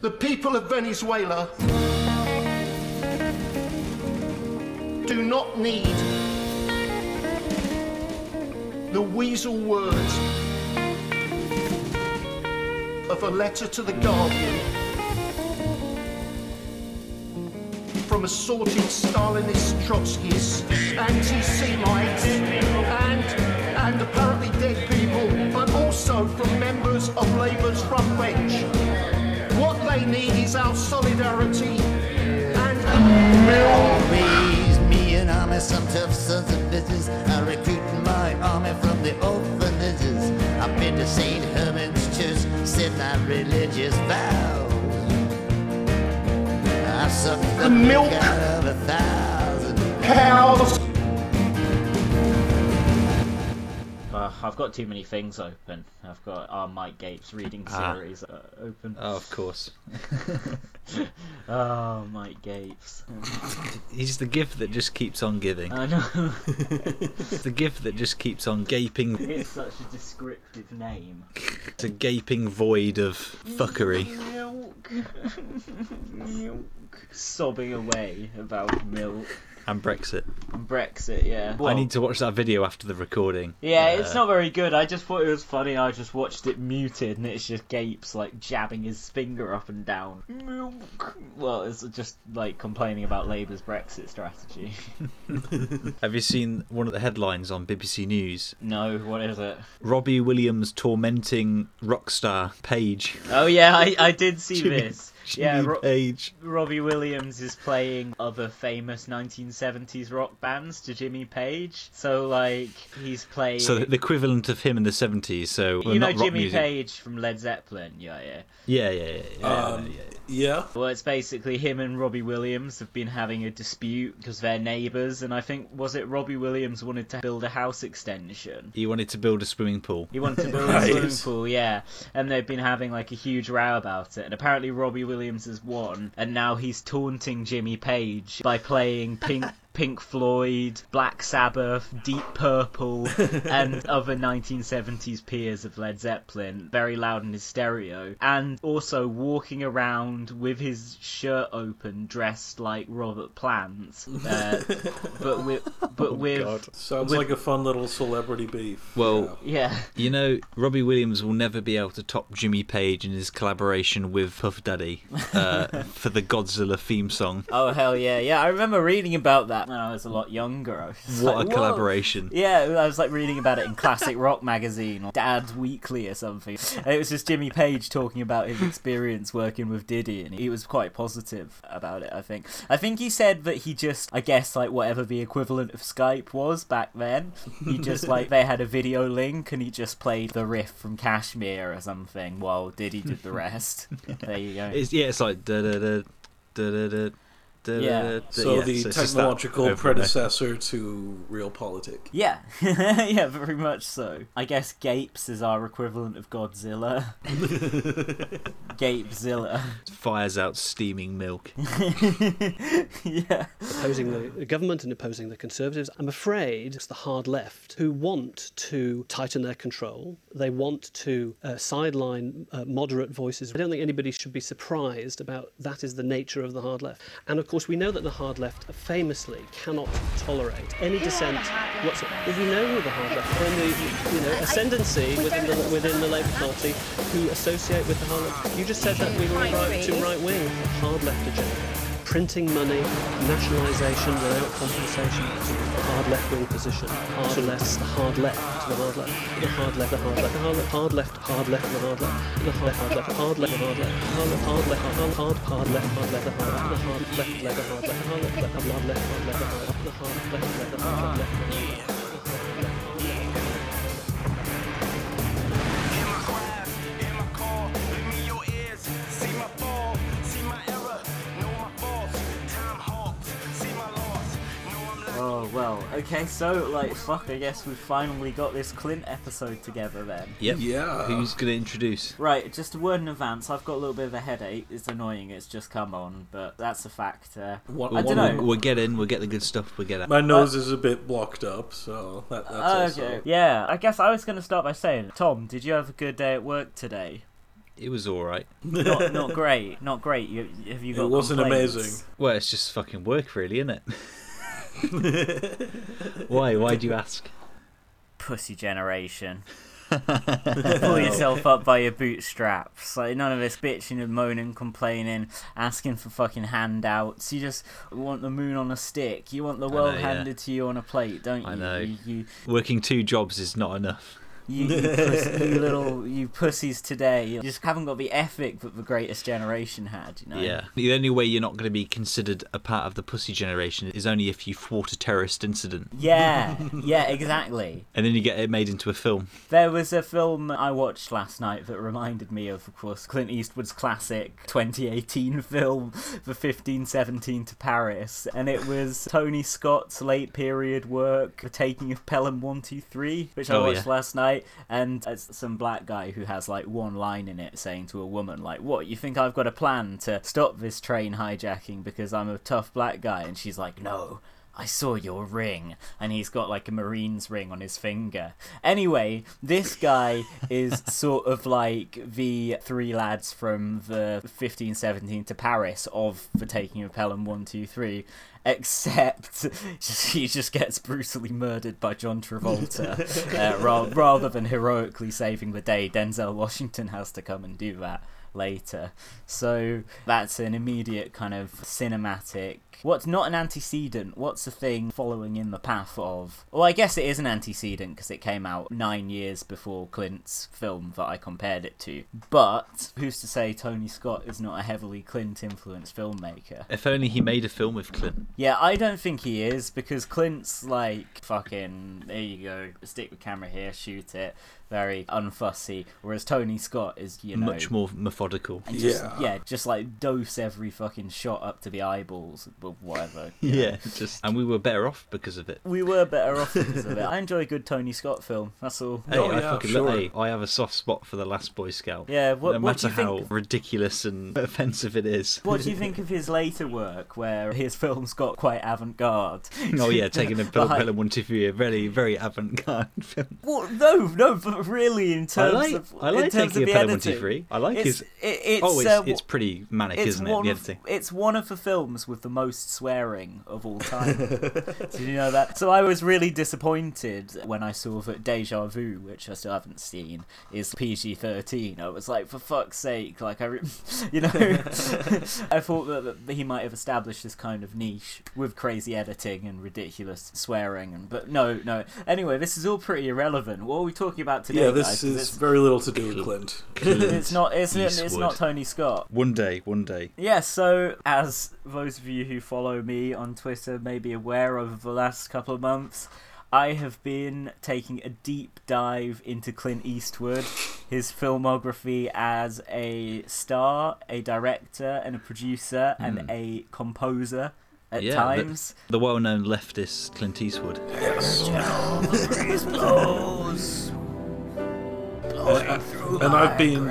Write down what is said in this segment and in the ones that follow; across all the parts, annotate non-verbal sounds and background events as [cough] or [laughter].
The people of Venezuela do not need the weasel words of a letter to the Guardian from assorted Stalinist Trotskyists, anti-Semites, and, and apparently dead people, but also from members of Labour's front bench. What they need is our solidarity and milk. Always me and army, some tough sons of bitches are recruiting my army from the orphanages. I've been to St. Herman's Church, said my religious vows. I've sucked the, The milk. milk out of a thousand cows. Uh, I've got too many things open. I've got our Mike Gapes reading Ah. series uh, open. Oh, of course. oh, [laughs] Mike Gapes. [laughs] He's the gift that just keeps on giving. I know. It's the gift that just keeps on gaping. it's such a descriptive name. It's a gaping void of fuckery. Milk. [laughs] milk. Sobbing away about milk. And Brexit. And Brexit, yeah. I need to watch that video after the recording. Yeah, Uh, it's not very good. I just thought it was funny. I just watched it muted, and it's just Gapes like jabbing his finger up and down. Well, it's just like complaining about Labour's Brexit strategy. [laughs] Have you seen one of the headlines on BBC News? no, what is it? Robbie Williams tormenting rock star Page. Oh yeah, I, I did [laughs] see Jimmy- this. Jimmy yeah, Ro- Page. Robbie Williams is playing other famous 1970s rock bands to Jimmy Page. So like he's playing. So the equivalent of him in the 70s. So well, you know not rock Jimmy music. Page from Led Zeppelin, yeah, yeah. Yeah, yeah, yeah. yeah, Um, yeah. Yeah. Well, it's basically him and Robbie Williams have been having a dispute because they're neighbours, and I think was it Robbie Williams wanted to build a house extension. He wanted to build a swimming pool. He wanted to [laughs] build Right. a swimming pool, yeah, and they've been having like a huge row about it. And apparently Robbie Williams has won, and now he's taunting Jimmy Page by playing Pink. [laughs] Pink Floyd, Black Sabbath, Deep Purple, [laughs] and other 1970s peers of Led Zeppelin very loud in his stereo, and also walking around with his shirt open, dressed like Robert Plant, uh, [laughs] but with but with Sounds With- like a fun little celebrity beef. Well, yeah. You know, Robbie Williams will never be able to top Jimmy Page in his collaboration with Puff Daddy uh, [laughs] for the Godzilla theme song. Oh hell yeah, yeah! I remember reading about that when I was a lot younger. I was just What like, a "Whoa." collaboration. Yeah, I was like reading about it in Classic Rock magazine or Dad's Weekly or something. And it was just Jimmy Page talking about his experience working with Diddy, and he was quite positive about it. I think. I think he said that he just, I guess, like whatever the equivalent of Skype was back then. He just like they had a video link, and he just played the riff from Kashmir or something while Diddy did the rest. [laughs] there you go. It's, yeah, it's like da da da da da da. Yeah. So yeah, the it's just that technological predecessor to real Realpolitik. Yeah, [laughs] yeah, very much so. I guess Gapes is our equivalent of Godzilla. [laughs] Gapezilla. Fires out steaming milk. [laughs] yeah. opposing the- the government and opposing the Conservatives. I'm afraid it's the hard left who want to tighten their control. They want to uh, sideline uh, moderate voices. I don't think anybody should be surprised about that is the nature of the hard left. And of course, we know that the hard left famously cannot tolerate any dissent whatsoever. Well, we know with the hard left, when the you know ascendancy within the within the Labour Party who associate with the hard left. You just said that we were right, right wing, hard left agenda printing money, nationalisation without compensation, to the hard left wing position. Hard left, the left, hard left, to the hard left, the hard left, the hard left, hard left hard left the hard left, hard left, hard left, hard the hard left, hard hard left hard left the hard left, left hard left, hard left, the hard left, hard left, hard left, hard left, hard left, hard left, hard left, the hard left, the hard left, leg, the hard left, the hard left, the hard left, hard left, the hard left, the hard left, leg, the hard left, hard left. Oh, well, okay, so, like, fuck, I guess we've finally got this Clint episode together then. Yep. Yeah. Who's going to introduce? Right, just a word in advance. I've got a little bit of a headache. It's annoying. It's just come on, but that's a fact. Uh, One- I We'll, don't know. we'll get in, we'll get the good stuff, we'll get out. My nose is a bit blocked up, so that, that's okay. also. Yeah, I guess I was going to start by saying, Tom, did you have a good day at work today? It was all right. Not [laughs] not great. Not great. You, have you got? It wasn't complaints? amazing. Well, it's just fucking work, really, isn't it? [laughs] [laughs] Why? Why do you ask? Pussy generation. [laughs] Pull yourself up by your bootstraps. Like none of this bitching and moaning, complaining, asking for fucking handouts. You just want the moon on a stick. You want the know, world yeah. handed to you on a plate, don't you? I know. You, you, Working two jobs is not enough. You, you, puss, you little you pussies today. You just haven't got the ethic that the greatest generation had. You know. Yeah. The only way you're not going to be considered a part of the pussy generation is only if you thwart a terrorist incident. Yeah. [laughs] Yeah. Exactly. And then you get it made into a film. There was a film I watched last night that reminded me of, of course, Clint Eastwood's classic 2018 film, The 1517 to Paris, and it was Tony Scott's late period work, The Taking of Pelham 123, which I Oh, watched yeah. last night, and it's some black guy who has like one line in it saying to a woman, like, What, you think I've got a plan to stop this train hijacking because I'm a tough black guy? And she's like, No. I saw your ring. And he's got like a Marine's ring on his finger. Anyway, this guy is [laughs] sort of like the three lads from the 1517 to Paris of the taking of Pelham 123. Except [laughs] he just gets brutally murdered by John Travolta. uh, [laughs] ra- rather than heroically saving the day, Denzel Washington has to come and do that later. So that's an immediate kind of cinematic. What's not an antecedent? What's the thing following in the path of? Well, I guess it is an antecedent because it came out nine years before Clint's film that I compared it to. But who's to say Tony Scott is not a heavily Clint influenced filmmaker? If only he made a film with Clint. Yeah, I don't think he is because Clint's like fucking. There you go. Stick the camera here, shoot it. Very unfussy. Whereas Tony Scott is, you know, Much more methodical. just, Yeah. yeah, just like dose every fucking shot up to the eyeballs, but whatever. [laughs] you know. Yeah, [laughs] just and we were better off because of it. We were better off because of it. [laughs] I enjoy a good Tony Scott film. That's all. Hey, Oh, I yeah, fucking sure. look, hey, I have a soft spot for the Last Boy Scout. Yeah, what, no what do matter you how think? ridiculous and offensive it is. What do you think of his later work, where his films got quite avant-garde? Oh yeah, taking a Pel- Like- Pelham one two three, a very very avant-garde film. Well, no, no, but really, in terms I like of I in like terms taking of a the Pelham one editing, three. I like it's, his. it, it's, Oh, it's, uh, it's pretty manic, isn't it? one The of, editing. it's one of the films with the most swearing of all time. [laughs] Did you know that? So I was really disappointed when I saw that Deja Vu, which I still haven't seen, is PG thirteen. I was like, for fuck's sake! Like I, re- [laughs] you know, [laughs] I thought that, that he might have established this kind of niche with crazy editing and ridiculous swearing, and but no, no. Anyway, this is all pretty irrelevant. What are we talking about today? Yeah, guys? is it's- very little to do with Clint. it's not. It's, it's not Tony Scott. One day, one day. Yeah, so as those of you who follow me on Twitter may be aware of the last couple of months, I have been taking a deep dive into Clint Eastwood, his filmography as a star, a director, and a producer, and hmm. a composer at Yeah, times. The, the well-known leftist Clint Eastwood. And I've been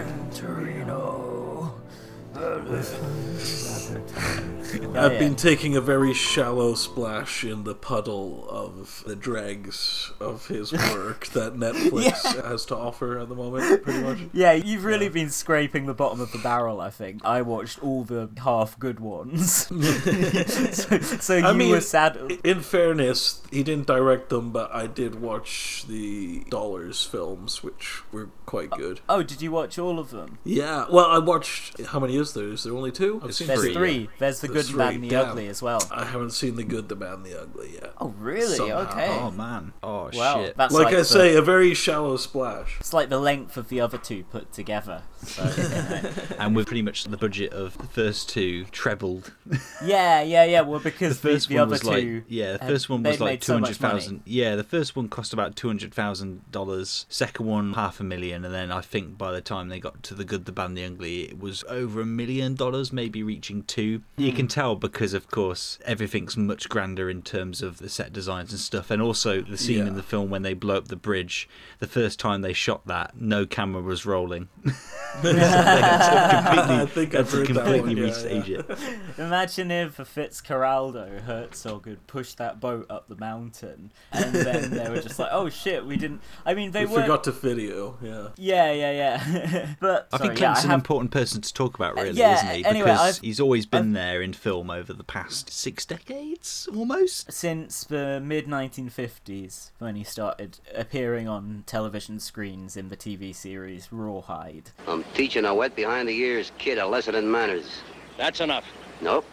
I've been taking a very shallow splash in the puddle of the dregs of his [laughs] work that Netflix has to offer at the moment, pretty much. [laughs] Yeah, you've really been scraping the bottom of the barrel, I think. I watched all the half good ones. [laughs] so so you I mean, were sad. In fairness, he didn't direct them, but I did watch the Dollars films, which were quite oh, good. Oh, did you watch all of them? Yeah, well, I watched. How many is there? Is there only two? I've seen There's Three, three. There's the good, There's the bad, and the damn. ugly as well. I haven't seen the good, the bad, and the ugly yet. Oh, really? Somehow. Okay. Oh man. Oh well, shit. that's like, like, I the- say, a very shallow splash. it's like the length of the other two put together. So, you know. [laughs] And with pretty much the budget of the first two trebled. [laughs] yeah, yeah, yeah. Well, because The because first the, one other was two, like yeah, the had- first one was like made two so hundred much money. thousand. Yeah, the first one cost about two hundred thousand dollars. Second one half a million, and then I think by the time they got to the good, the bad, and the ugly, it was over a million dollars, maybe reaching too. You can hmm. tell because, of course, everything's much grander in terms of the set designs and stuff, and also the scene Yeah. in the film when they blow up the bridge. The first time they shot that, no camera was rolling. [laughs] they had to completely, I think had I've to that one, yeah, restage yeah. it. [laughs] Imagine if Fitzcarraldo Herzog had pushed that boat up the mountain, and then they were just like, "Oh shit, we didn't." I mean, they We were. forgot to video, yeah. Yeah, yeah, yeah. [laughs] but I sorry, think yeah, Clint's I an have- important person to talk about, really, yeah, isn't he? anyway, Because I've- he's always been I've- there in film over the past six decades, almost. since the mid 1950s when he started appearing on television screens in the TV series Rawhide. I'm teaching a wet behind the ears kid a lesson in manners. That's enough. Nope.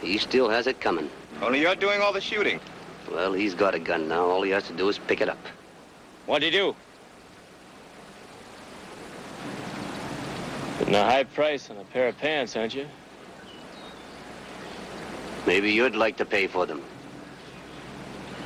He still has it coming. Only you're doing all the shooting. Well, he's got a gun now. All he has to do is pick it up. What'd he do? Putting a high price on a pair of pants, aren't you? Maybe you'd like to pay for them.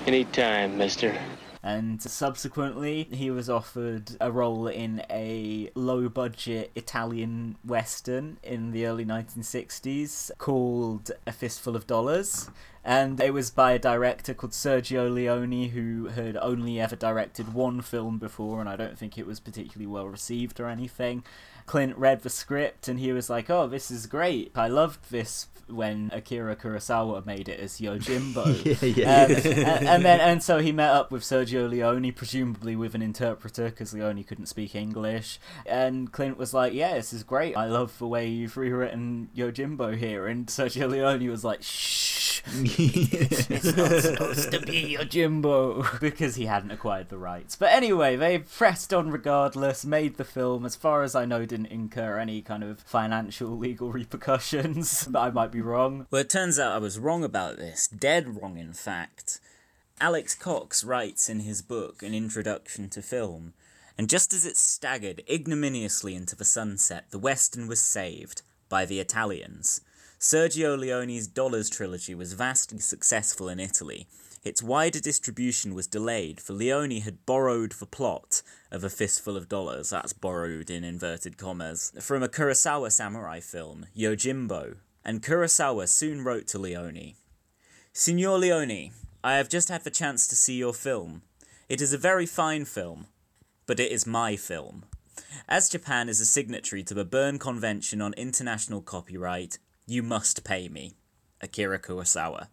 Any time, mister. And subsequently, he was offered a role in a low budget Italian western in the early 1960s called A Fistful of Dollars. And it was by a director called Sergio Leone, who had only ever directed one film before, and I don't think it was particularly well received or anything. Clint read the script and he was like, "Oh, this is great. I loved this when Akira Kurosawa made it as Yojimbo." [laughs] Yeah, yeah. Um, and, and then and so he met up with Sergio Leone, presumably with an interpreter because Leone couldn't speak English. And Clint was like, "Yeah, this is great. I love the way you've rewritten Yojimbo here." And Sergio Leone was like, "Shh." [laughs] it's not supposed to be Yojimbo [laughs] because he hadn't acquired the rights. But anyway, they pressed on regardless, made the film. As far as I know, didn't incur any kind of financial legal repercussions. [laughs] but I might be wrong. Well, it turns out I was wrong about this. Dead wrong, in fact. Alex Cox writes in his book An Introduction to Film, and just as it staggered ignominiously into the sunset, the Western was saved by the Italians. Sergio Leone's Dollars trilogy was vastly successful in Italy. Its wider distribution was delayed, for Leone had borrowed the plot of A Fistful of Dollars, that's borrowed in inverted commas, from a Kurosawa samurai film, Yojimbo, and Kurosawa soon wrote to Leone Signor Leone, I have just had the chance to see your film. It is a very fine film, but it is my film. As Japan is a signatory to the Berne Convention on International Copyright, you must pay me. Akira Kurosawa.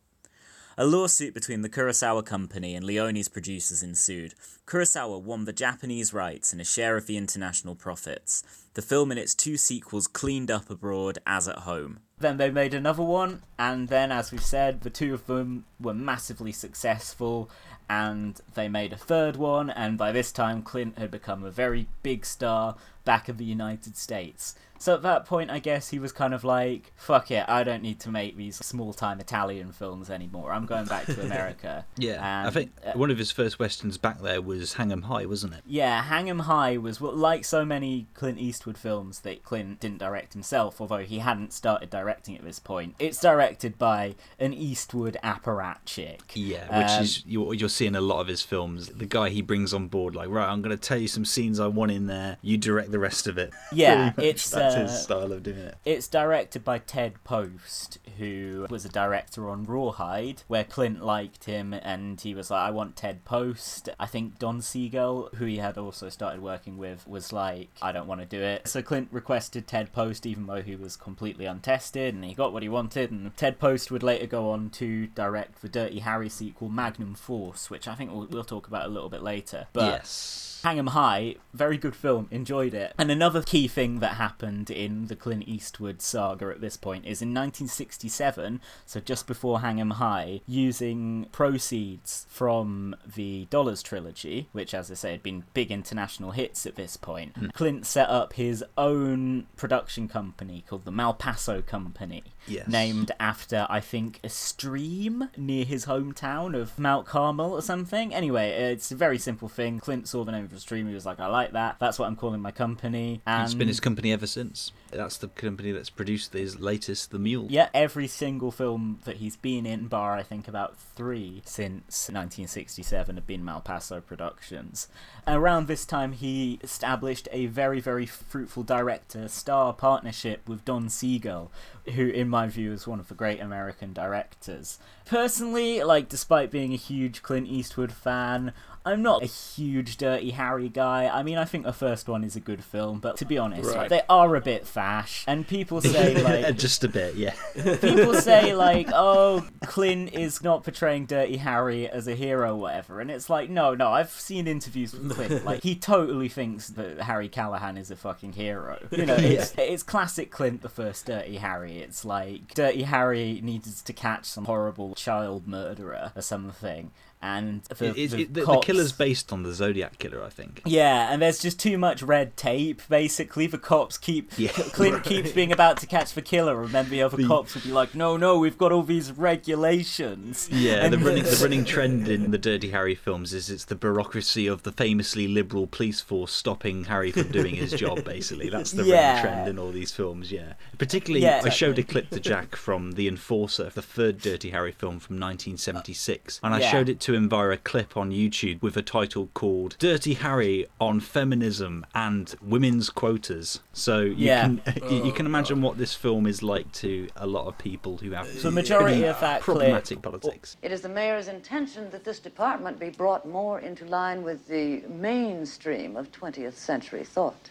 A lawsuit between the Kurosawa Company and Leone's producers ensued. Kurosawa won the Japanese rights and a share of the international profits. The film and its two sequels cleaned up abroad as at home. Then they made another one, and then, as we've said, the two of them were massively successful, and they made a third one, and by this time, Clint had become a very big star back in the United States. So at that point, I guess he was kind of like, fuck it, I don't need to make these small time Italian films anymore. I'm going back to [laughs] America. Yeah, I think uh, one of his first westerns back there was Hang 'Em High, wasn't it? Yeah, Hang 'em High was like so many Clint Eastwood films that Clint didn't direct himself, although he hadn't started directing at this point. It's directed by an Eastwood apparatchik. Yeah, which Um, is you're, you're seeing a lot of his films. The guy he brings on board, like, right, I'm going to tell you some scenes I want in there. You direct the rest of it. [laughs] Yeah, it's, that's uh, his style of doing it. It's directed by Ted Post, who was a director on Rawhide, where Clint liked him, and he was like, I want Ted Post. I think Don Siegel, who he had also started working with, was like, I don't want to do it. So Clint requested Ted Post, even though he was completely untested, and he got what he wanted. And Ted Post would later go on to direct the Dirty Harry sequel, Magnum Force, which I think we'll, we'll talk about a little bit later. But yes. Hang 'em High, very good film, enjoyed it. And another key thing that happened in the Clint Eastwood saga at this point is in 1967, so just before Hang 'em High, using proceeds from the Dollars trilogy, which, as I say, had been big international hits at this point, hmm. Clint set up his own production company called the Malpaso Company, Yes. named after, I think, a stream near his hometown of Mount Carmel or something. Anyway, it's a very simple thing. Clint saw the name of the stream. He was like, I like that. That's what I'm calling my company. And It's been his company ever since. That's the company that's produced his latest, The Mule. Yeah, every single film that he's been in, bar I think about three since 1967, have been Malpaso Productions. Around this time, he established a very, very fruitful director star partnership with Don Siegel, who, in my view, is one of the great American directors. Personally, like, despite being a huge Clint Eastwood fan, I'm not a huge Dirty Harry guy. I mean, I think the first one is a good film, but to be honest, Right. like, they are a bit fash, and people [laughs] say like [laughs] Just a bit, yeah. people [laughs] say like, "Oh, Clint is not portraying Dirty Harry as a hero, or whatever," and it's like, no, no. I've seen interviews with Clint. Like, he totally thinks that Harry Callahan is a fucking hero. You know, it's it's classic Clint, the first Dirty Harry. It's like Dirty Harry needs to catch some horrible child murderer or something, and the, It- it- the the, the killer's based on the Zodiac killer, I think. yeah, and there's just too much red tape. Basically, the cops keep Yeah. Clint [laughs] keeps being about to catch the killer, and then the other cops will be like, "No, no, we've got all these regulations." Yeah, the running the [laughs] running trend in the Dirty Harry films is it's the bureaucracy of the famously liberal police force stopping Harry from doing his job. [laughs] Basically, that's the Yeah. running trend in all these films. Yeah, particularly Yeah, I showed a clip to Jack from The Enforcer, the third Dirty Harry film from 1976, and I showed it to him via a clip on YouTube with a title called "Dirty Harry on Feminism and Women's Quotas." So you Yeah. can [laughs] you, you can imagine what this film is like to a lot of people who have The majority pretty of that clip- problematic politics. It is the mayor's intention that this department be brought more into line with the mainstream of 20th century thought.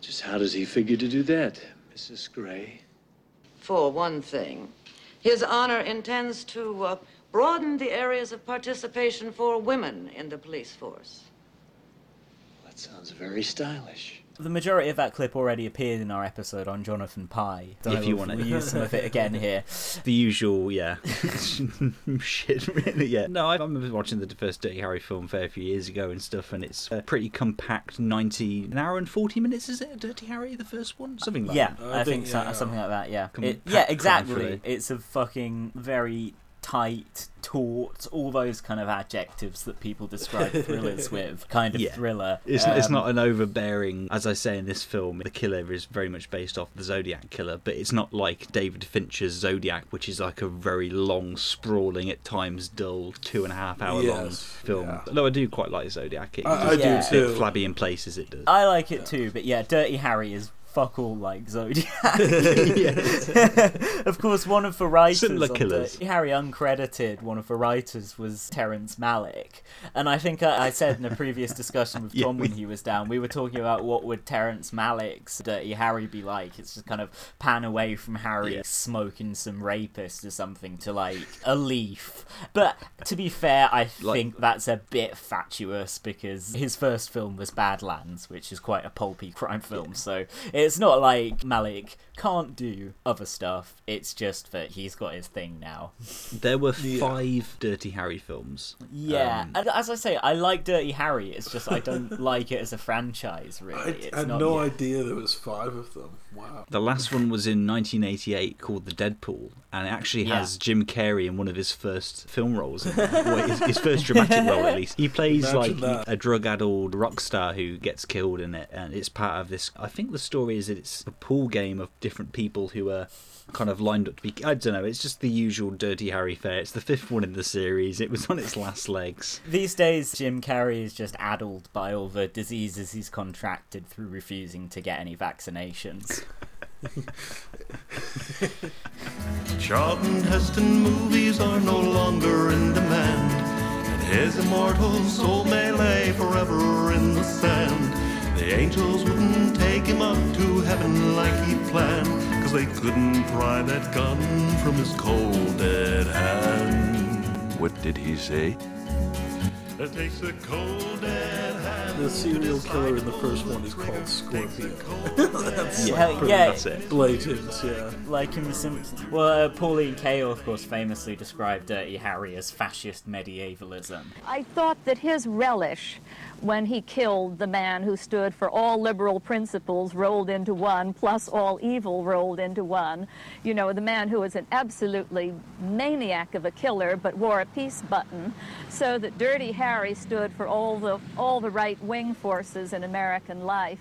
Just how does he figure to do that, Mrs. Gray? For one thing, His Honor intends to uh, broaden the areas of participation for women in the police force. That sounds very stylish. The majority of that clip already appeared in our episode on Jonathan Pie. Don't If know you want to we'll use some of it again [laughs] here. The usual, yeah. [laughs] Shit, really, yeah. No, I I remember watching the first Dirty Harry film a fair few years ago and stuff, and it's a pretty compact 90, an hour and 40 minutes, is it? Dirty Harry, the first one? Something like Yeah, that. I, I think, think, so, yeah. something like that. Yeah, It- yeah, [laughs] exactly. thriller. It's a fucking very tight, taut, all those kind of adjectives that people describe [laughs] thrillers with. Kind of Yeah. thriller. It's, it's Um, not an overbearing, as I say in this film, the killer is very much based off the Zodiac killer, but it's not like David Fincher's Zodiac, which is like a very long, sprawling, at times dull, two and a half hour long film. yeah. Though I do quite like Zodiac. It I- does I do get too. flabby in places, it does. I like it too, but yeah, Dirty Harry is fuck all like Zodiac. [laughs] of course, one of the writers killers. Dirty Harry uncredited, one of the writers was Terrence Malick, and I think I, I said in a previous discussion with [laughs] Yeah, Tom when we- he was down, we were talking about what would Terrence Malick's Dirty Harry be like. It's just kind of pan away from Harry Yeah. smoking some rapist or something to like a leaf. But to be fair, I [laughs] Like- think that's a bit fatuous because his first film was Badlands, which is quite a pulpy crime film. So it's not like Malick can't do other stuff. It's just that he's got his thing now. There were five Dirty Harry films. Yeah, Um, and as I say, I like Dirty Harry. It's just I don't [laughs] like it as a franchise. Really, I it's had not. no idea there was five of them. Wow. The last one was in 1988 called The Deadpool, and it actually Yeah. has Jim Carrey in one of his first film roles. In. Well, his, his first dramatic role, at [laughs] least. He plays Imagine like that. a drug-addled rock star who gets killed in it, and it's part of this. I think the story is that it's a pool game of different people who are kind of lined up to be. I don't know. It's just the usual Dirty Harry fare. It's the fifth one in the series. It was on its last legs. These days, Jim Carrey is just addled by all the diseases he's contracted through refusing to get any vaccinations. Charlton Heston movies are no longer in demand, and his immortal soul may lay forever in the sand. The angels wouldn't take him up to heaven like he planned, cause they couldn't pry that gun from his cold dead hand. What did he say? It takes a cold dead hand. The serial killer in the first one is called Scorpio. [laughs] That's Yeah, like pretty yeah. That's it. blatant, yeah. Like in The Simpsons. Well, uh, Pauline Kael, of course, famously described Dirty Harry as fascist medievalism. I thought that his relish when he killed the man who stood for all liberal principles rolled into one, plus all evil rolled into one, you know, the man who was an absolutely maniac of a killer but wore a peace button, so that Dirty Harry stood for all the, all the right wing forces in American life.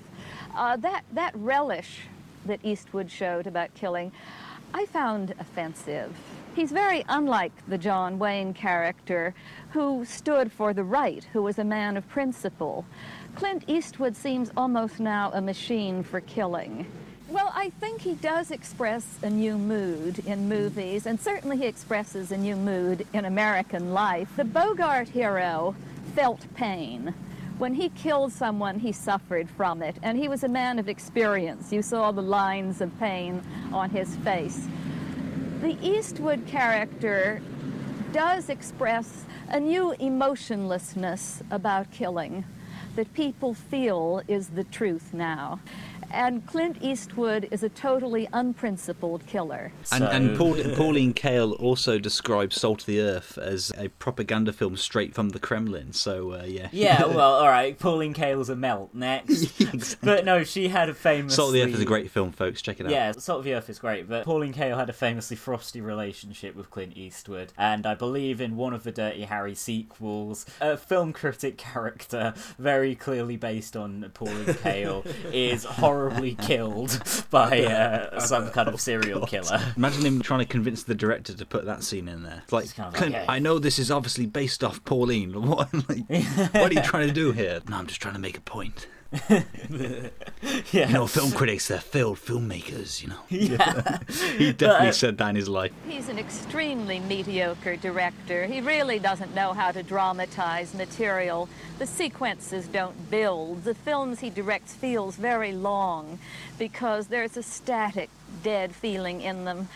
Uh, that, that relish that Eastwood showed about killing, I found offensive. He's very unlike the John Wayne character who stood for the right, who was a man of principle. Clint Eastwood seems almost now a machine for killing. Well, I think he does express a new mood in movies, and certainly he expresses a new mood in American life. The Bogart hero felt pain. When he killed someone, he suffered from it, and he was a man of experience. You saw the lines of pain on his face. The Eastwood character does express a new emotionlessness about killing that people feel is the truth now. And Clint Eastwood is a totally unprincipled killer. And, and Paul, Pauline Kael also describes Salt of the Earth as a propaganda film straight from the Kremlin. So uh, yeah, Yeah, [laughs] well, all right. Pauline Kael's a melt next, [laughs] but no, she had a famous. Salt of the Earth is a great film, folks. Check it out. Yeah, Salt of the Earth is great, but Pauline Kael had a famously frosty relationship with Clint Eastwood, and I believe in one of the Dirty Harry sequels, a film critic character very clearly based on Pauline Kael [laughs] is horribly killed by uh, some kind of serial killer. Imagine him trying to convince the director to put that scene in there. It's like, kind of like, hey. I know this is obviously based off Pauline. What, [laughs] like, what are you trying to do here? No, I'm just trying to make a point. [laughs] Yeah. You know, film critics, they're failed filmmakers, you know. [laughs] Yeah. [laughs] he definitely uh, said that in his life. He's an extremely mediocre director. He really doesn't know how to dramatize material. The sequences don't build. The films he directs feels very long because there's a static, dead feeling in them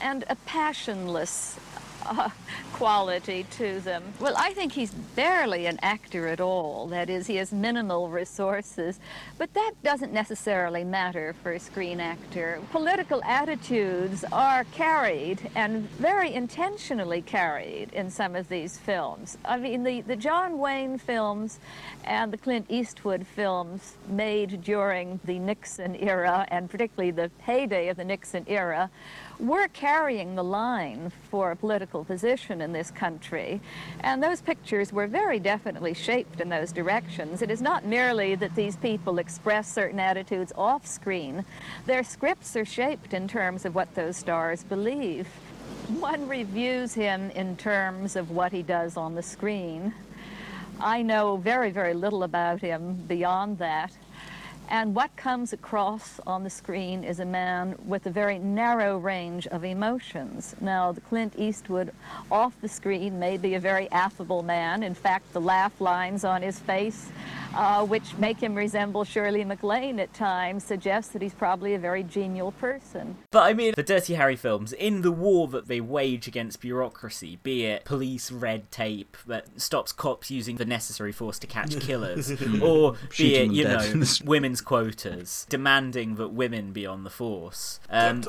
and a passionless [laughs] quality to them. Well, I think he's barely an actor at all. That is, he has minimal resources, but that doesn't necessarily matter for a screen actor. Political attitudes are carried and very intentionally carried in some of these films. I mean, the, the John Wayne films and the Clint Eastwood films made during the Nixon era, and particularly the heyday of the Nixon era, we're carrying the line for a political position in this country. And those pictures were very definitely shaped in those directions. It is not merely that these people express certain attitudes off screen, their scripts are shaped in terms of what those stars believe. One reviews him in terms of what he does on the screen. I know very, very little about him beyond that. And what comes across on the screen is a man with a very narrow range of emotions. Now, Clint Eastwood off the screen may be a very affable man. In fact, the laugh lines on his face, uh, which make him resemble Shirley MacLaine at times, suggests that he's probably a very genial person. But I mean, the Dirty Harry films, in the war that they wage against bureaucracy, be it police red tape that stops cops using the necessary force to catch killers, [laughs] or be it, you know, in the street. women's quotas, demanding that women be on the force. Um,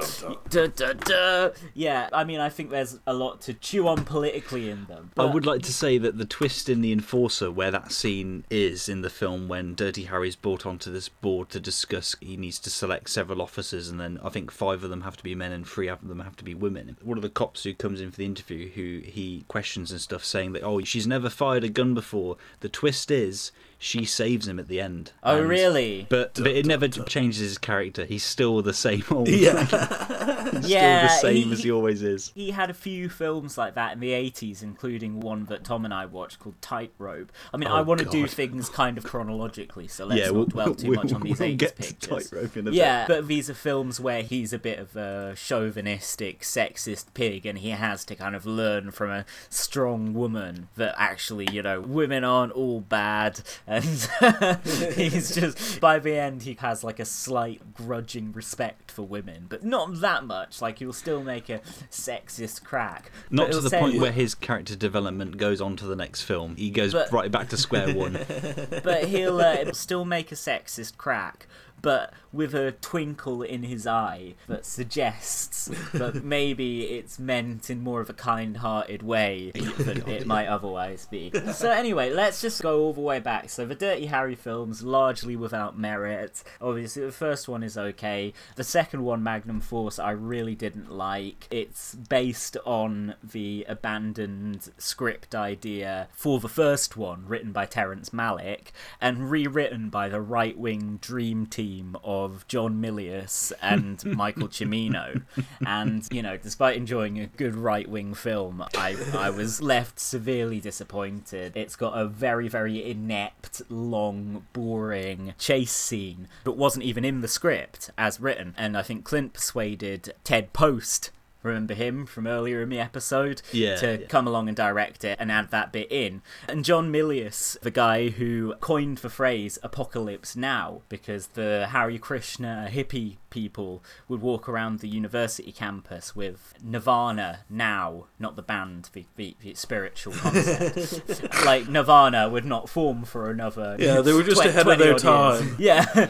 duh, duh, duh. Yeah, I mean, I think there's a lot to chew on politically in them. I would like to say that the twist in The Enforcer, where that scene is in the film when Dirty Harry's brought onto this board to discuss, he needs to select several officers, and then I think five of them have to be men and three of them have to be women. One of the cops who comes in for the interview, who he questions and stuff, saying that, oh, she's never fired a gun before. The twist is. She saves him at the end. Oh, And- really? But but it never changes his character. He's still the same [laughs] old. [laughs] He's Yeah, still the same he- as he always is. He had a few films like that in the 80s, including one that Tom and I watched called Tightrope. I mean, Oh, I want to do things kind of chronologically, so let's Yeah, not we'll- dwell too we'll- much on these we'll 80s get to pictures. Tightrope in a yeah, bit. but these are films where he's a bit of a chauvinistic, sexist pig, and he has to kind of learn from a strong woman that actually, you know, women aren't all bad, and [laughs] he's just by the end he has like a slight grudging respect for women, but not that much. Like he'll still make a sexist crack. Not to the say- point where his character development goes on to the next film. He goes But- right back to square one. [laughs] but he'll uh, still make a sexist crack. But with a twinkle in his eye that suggests [laughs] that maybe it's meant in more of a kind-hearted way than it might otherwise be. So anyway, let's just go all the way back. So the Dirty Harry films, largely without merit. Obviously, the first one is okay. The second one, Magnum Force, I really didn't like. It's based on the abandoned script idea for the first one, written by Terrence Malick, and rewritten by the right-wing dream team team of John Milius and [laughs] Michael Cimino, and you know, despite enjoying a good right wing film, I I was left severely disappointed. It's got a very very inept, long, boring chase scene that wasn't even in the script as written, and I think Clint persuaded Ted Post remember him from earlier in the episode Yeah, to yeah. come along and direct it and add that bit in and john milius the guy who coined the phrase apocalypse now because the Hare Krishna hippie people would walk around the university campus with nirvana now not the band the, the, the spiritual [laughs] concept like nirvana would not form for another Yeah, they were just twe- ahead of 20 their years. time. [laughs] yeah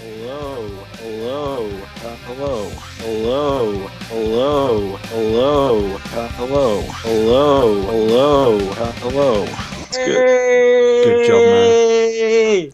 Hello, hello, uh, hello, hello, hello, hello, uh, hello, hello, hello, uh, hello. That's good. Good job, man.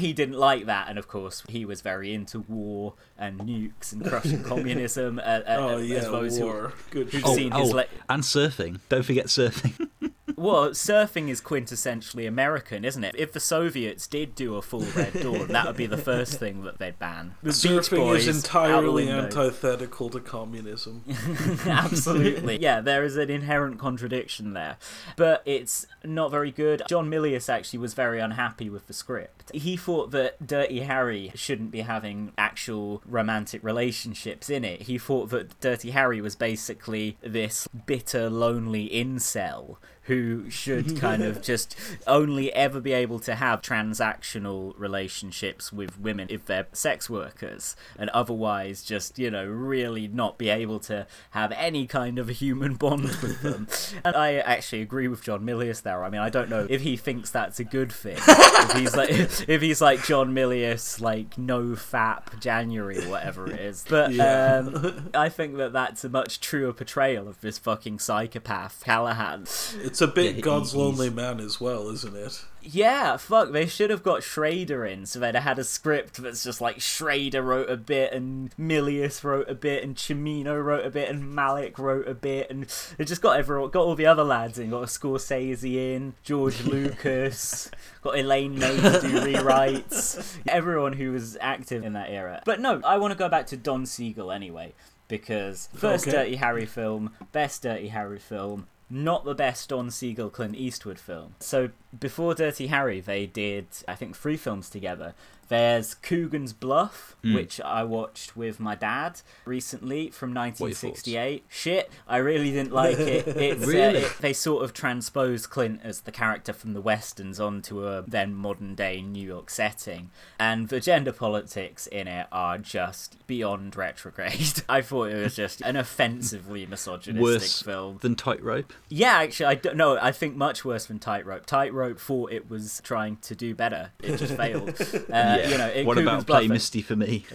he didn't like that, and of course, he was very into war and nukes and crushing [laughs] communism. Uh, uh, Oh, as yeah, those who- war. Good who've Oh, seen his oh, le- and surfing. Don't forget surfing. [laughs] well, surfing is quintessentially American, isn't it? If the Soviets did do a full Red Dawn, that would be the first thing that they'd ban. The Surfing Boys, is entirely antithetical to communism. [laughs] [laughs] Absolutely. Yeah, there is an inherent contradiction there. But it's not very good. John Milius actually was very unhappy with the script. He thought that Dirty Harry shouldn't be having actual romantic relationships in it. He thought that Dirty Harry was basically this bitter, lonely incel who should kind of [laughs] just only ever be able to have transactional relationships with women if they're sex workers and otherwise just you know really not be able to have any kind of a human bond [laughs] with them. And i actually agree with john milius there. I mean i don't know if he thinks that's a good thing if he's like [laughs] if he's like john milius like no fap january or whatever it is. But Yeah. um i think that that's a much truer portrayal of this fucking psychopath callahan It's a bit Yeah, God's Lonely Man as well, isn't it? Yeah, fuck, they should have got Schrader in, so they'd have had a script that's just like Schrader wrote a bit, and Milius wrote a bit, and Cimino wrote a bit, and Malick wrote a bit, and they just got everyone, got all the other lads in, got a Scorsese in, George [laughs] Lucas, got Elaine May to do rewrites, everyone who was active in that era. But no, I want to go back to Don Siegel anyway, because first Okay. Dirty Harry film, best Dirty Harry film, not the best Don Siegel Clint Eastwood film. So before Dirty Harry, they did I think three films together. There's Coogan's Bluff, Mm. which I watched with my dad recently from What are your 1968. Shit, I really didn't like it. [laughs] It's, uh, Really? it- they sort of transposed Clint as the character from the westerns onto a then modern day New York setting, and the gender politics in it are just beyond retrograde. [laughs] I thought it was just an offensively misogynistic Worse film. than Tightrope. Yeah, actually, I don't know. I think much worse than Tightrope. Tightrope thought it was trying to do better. It just [laughs] failed. Uh, Yeah. You know, in what Coogan's about Play Misty for me? [laughs]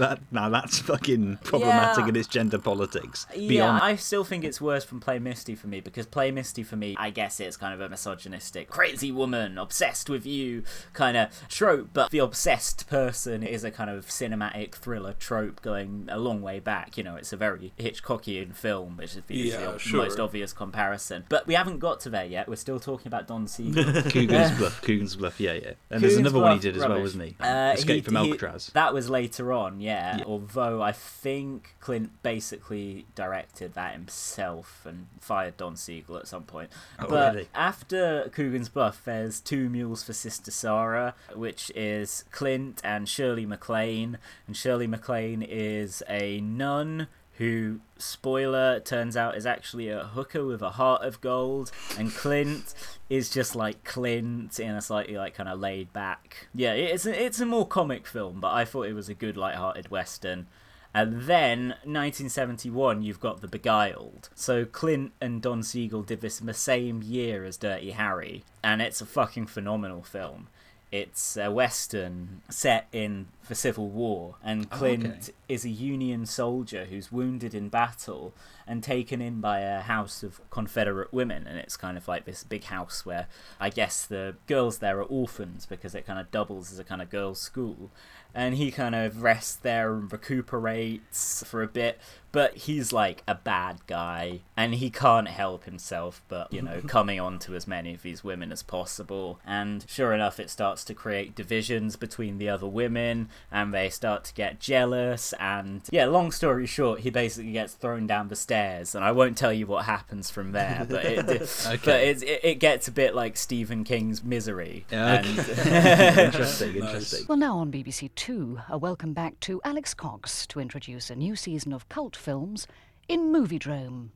That, now that's fucking problematic Yeah. in its gender politics. Yeah, I still think it's worse than Play Misty for me because Play Misty for me, I guess it's kind of a misogynistic, crazy woman obsessed with you kind of trope, but the obsessed person is a kind of cinematic thriller trope going a long way back. You know, it's a very Hitchcockian film, which is the, Yeah, the sure. most obvious comparison. But we haven't got to there yet. We're still talking about Don Siegel. Coogan's [laughs] Bluff. Coogan's Bluff. Yeah, yeah. And there's Coogan's another one he did as well, rubbish. wasn't he? Uh, Escape he- from he- Alcatraz. That was later on, yeah. Yeah. Although I think Clint basically directed that himself and fired Don Siegel at some point. Oh, but really? after Coogan's Bluff, there's Two Mules for Sister Sara, which is Clint and Shirley MacLaine. And Shirley MacLaine is a nun who, spoiler, turns out is actually a hooker with a heart of gold. And Clint is just like Clint in a slightly like kind of laid back. Yeah, it's a, it's a more comic film, but I thought it was a good light-hearted western. And then 1971, you've got The Beguiled. So Clint and Don Siegel did this in the same year as Dirty Harry, and it's a fucking phenomenal film. It's a western set in the Civil War, and Oh, Clint okay. is a Union soldier who's wounded in battle and taken in by a house of Confederate women. And it's kind of like this big house where I guess the girls there are orphans because it kind of doubles as a kind of girls' school. And he kind of rests there and recuperates for a bit, but he's like a bad guy and he can't help himself but, you know, [laughs] coming on to as many of these women as possible. And sure enough, it starts to create divisions between the other women and they start to get jealous. And yeah, long story short, he basically gets thrown down the stairs. And I won't tell you what happens from there, but it, [laughs] Okay. but it, it, it gets a bit like Stephen King's Misery. Yeah, And- [laughs] interesting, interesting. Well, now on BBC Two, a welcome back to Alex Cox to introduce a new season of cult films in Moviedrome.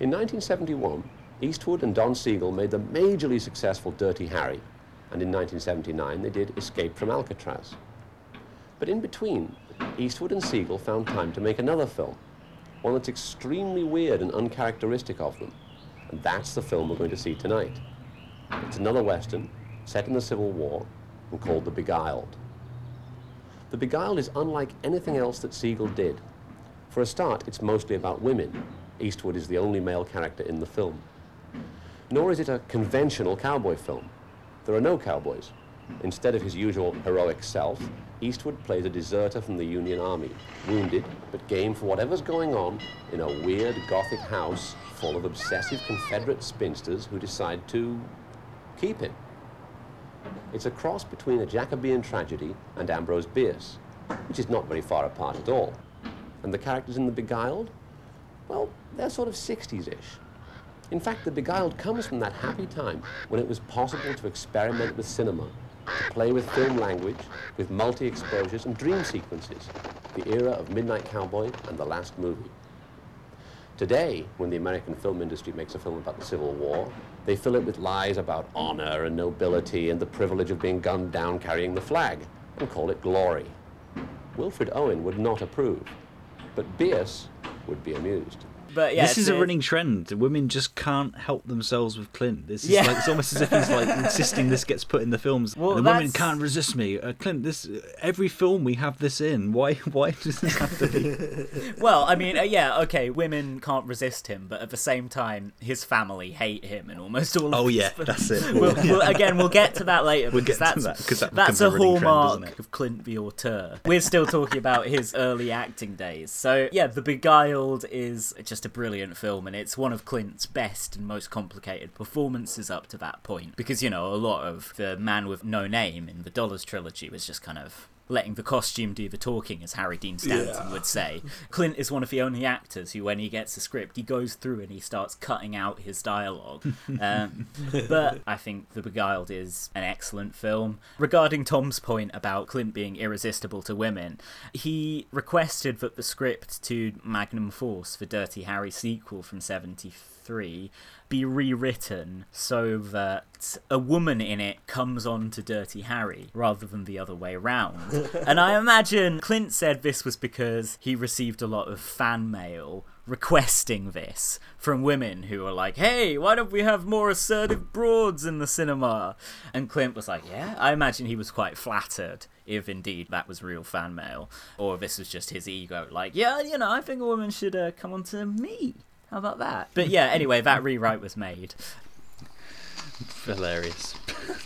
In 1971, Eastwood and Don Siegel made the majorly successful Dirty Harry, and in 1979 they did Escape from Alcatraz. But in between, Eastwood and Siegel found time to make another film, one that's extremely weird and uncharacteristic of them, and that's the film we're going to see tonight. It's another Western, set in the Civil War, and called The Beguiled. The Beguiled is unlike anything else that Siegel did. For a start, it's mostly about women. Eastwood is the only male character in the film. Nor is it a conventional cowboy film. There are no cowboys. Instead of his usual heroic self, Eastwood plays a deserter from the Union Army, wounded but game for whatever's going on in a weird Gothic house full of obsessive Confederate spinsters who decide to keep him. It's a cross between a Jacobean tragedy and Ambrose Bierce, which is not very far apart at all. And the characters in The Beguiled? Well, they're sort of 60s-ish. In fact, The Beguiled comes from that happy time when it was possible to experiment with cinema, play with film language, with multi-exposures and dream sequences, the era of Midnight Cowboy and The Last Movie. Today, when the American film industry makes a film about the Civil War, they fill it with lies about honor and nobility and the privilege of being gunned down carrying the flag, and call it glory. Wilfred Owen would not approve, but Bierce would be amused. But yeah, this is a running trend. Women just can't help themselves with Clint. This is Yeah. like it's almost as if he's like [laughs] insisting this gets put in the films. Well, the women can't resist me. Uh, Clint, this every film we have this in. Why? [laughs] Why does this have to be? [laughs] well, I mean, uh, yeah, okay, women can't resist him, but at the same time, his family hate him and almost all. Oh, yeah, that's it. We'll, Yeah. we'll- again, we'll get to that later. We'll because get to that's, that, 'cause that that's a a running trend, hallmark of Clint the auteur. We're still talking about his early acting days. So yeah, The Beguiled is just a brilliant film, and it's one of Clint's best and most complicated performances up to that point. Because you know, a lot of the Man with No Name in the Dollars trilogy was just kind of letting the costume do the talking, as Harry Dean Stanton Yeah. would say. Clint is one of the only actors who, when he gets a script, he goes through and he starts cutting out his dialogue. [laughs] Um, but I think The Beguiled is an excellent film. Regarding Tom's point about Clint being irresistible to women, he requested that the script to Magnum Force, the Dirty Harry sequel from 73, be rewritten so that a woman in it comes on to Dirty Harry rather than the other way round. [laughs] and I imagine Clint said this was because he received a lot of fan mail requesting this from women who were like, hey, why don't we have more assertive broads in the cinema? And Clint was like, yeah, I imagine he was quite flattered. If indeed that was real fan mail, or this was just his ego, like, yeah, you know, I think a woman should uh, come on to me. How about that? But yeah, anyway, that rewrite was made. Hilarious.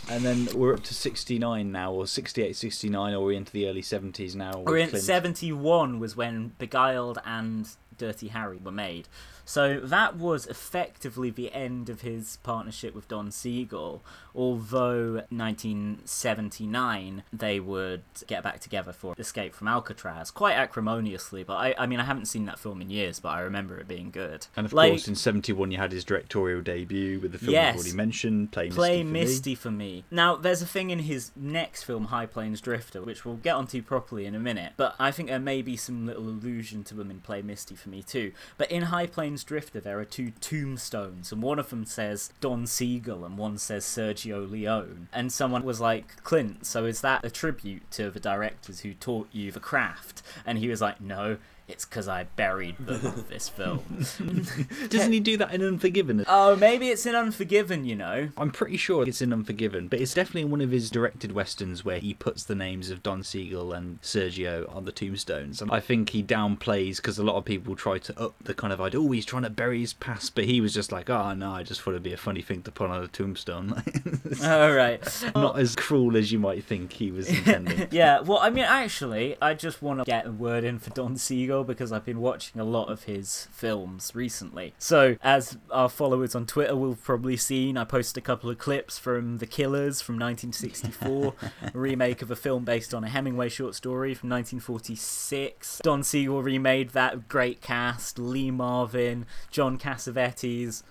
And then we're up to 69 now, or 68, 69, or we're into the early 70s now. We're in 71 was when Beguiled and Dirty Harry were made. So that was effectively the end of his partnership with Don Siegel, although 1979 they would get back together for Escape from Alcatraz, quite acrimoniously, but I, I mean, I haven't seen that film in years, but I remember it being good. And of Like, course, in 71, you had his directorial debut with the film Yes. I've already mentioned, Play, Play Misty, for Me. Misty for me. Now, there's a thing in his next film, High Plains Drifter, which we'll get onto properly in a minute, but I think there may be some little allusion to them in Play Misty for me too. But in High Plains Drifter, there are two tombstones, and one of them says Don Siegel and one says Sergio Leone. And someone was like, Clint, so is that a tribute to the directors who taught you the craft? And he was like, no. It's because I buried them with [laughs] this film. [laughs] Doesn't he do that in Unforgiven? Oh, maybe it's in Unforgiven, you know. I'm pretty sure it's in Unforgiven, but it's definitely one of his directed westerns where he puts the names of Don Siegel and Sergio on the tombstones. And I think he downplays because a lot of people try to up the kind of idea, oh, he's trying to bury his past, but he was just like, oh, no, I just thought it'd be a funny thing to put on a tombstone. [laughs] All right. Not as cruel as you might think he was intending. yeah, well, I mean, actually, I just want to get a word in for Don Siegel Because I've been watching a lot of his films recently. So, as our followers on Twitter will have probably seen, I posted a couple of clips from The Killers from 1964, [laughs] a remake of a film based on a Hemingway short story from 1946. Don Siegel remade that great cast Lee Marvin, John Cassavetes.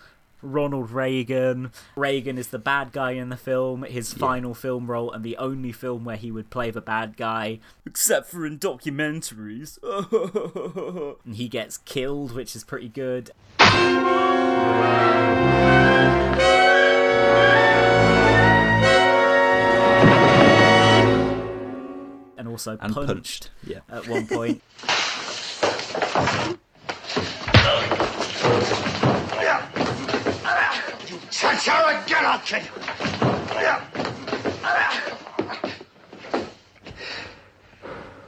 Ronald Reagan. Reagan is the bad guy in the film, his final film role, and the only film where he would play the bad guy, except for in documentaries. [laughs] and he gets killed, which is pretty good. And also And punched, punched, yeah. at one point. [laughs] Again, I'll kill you.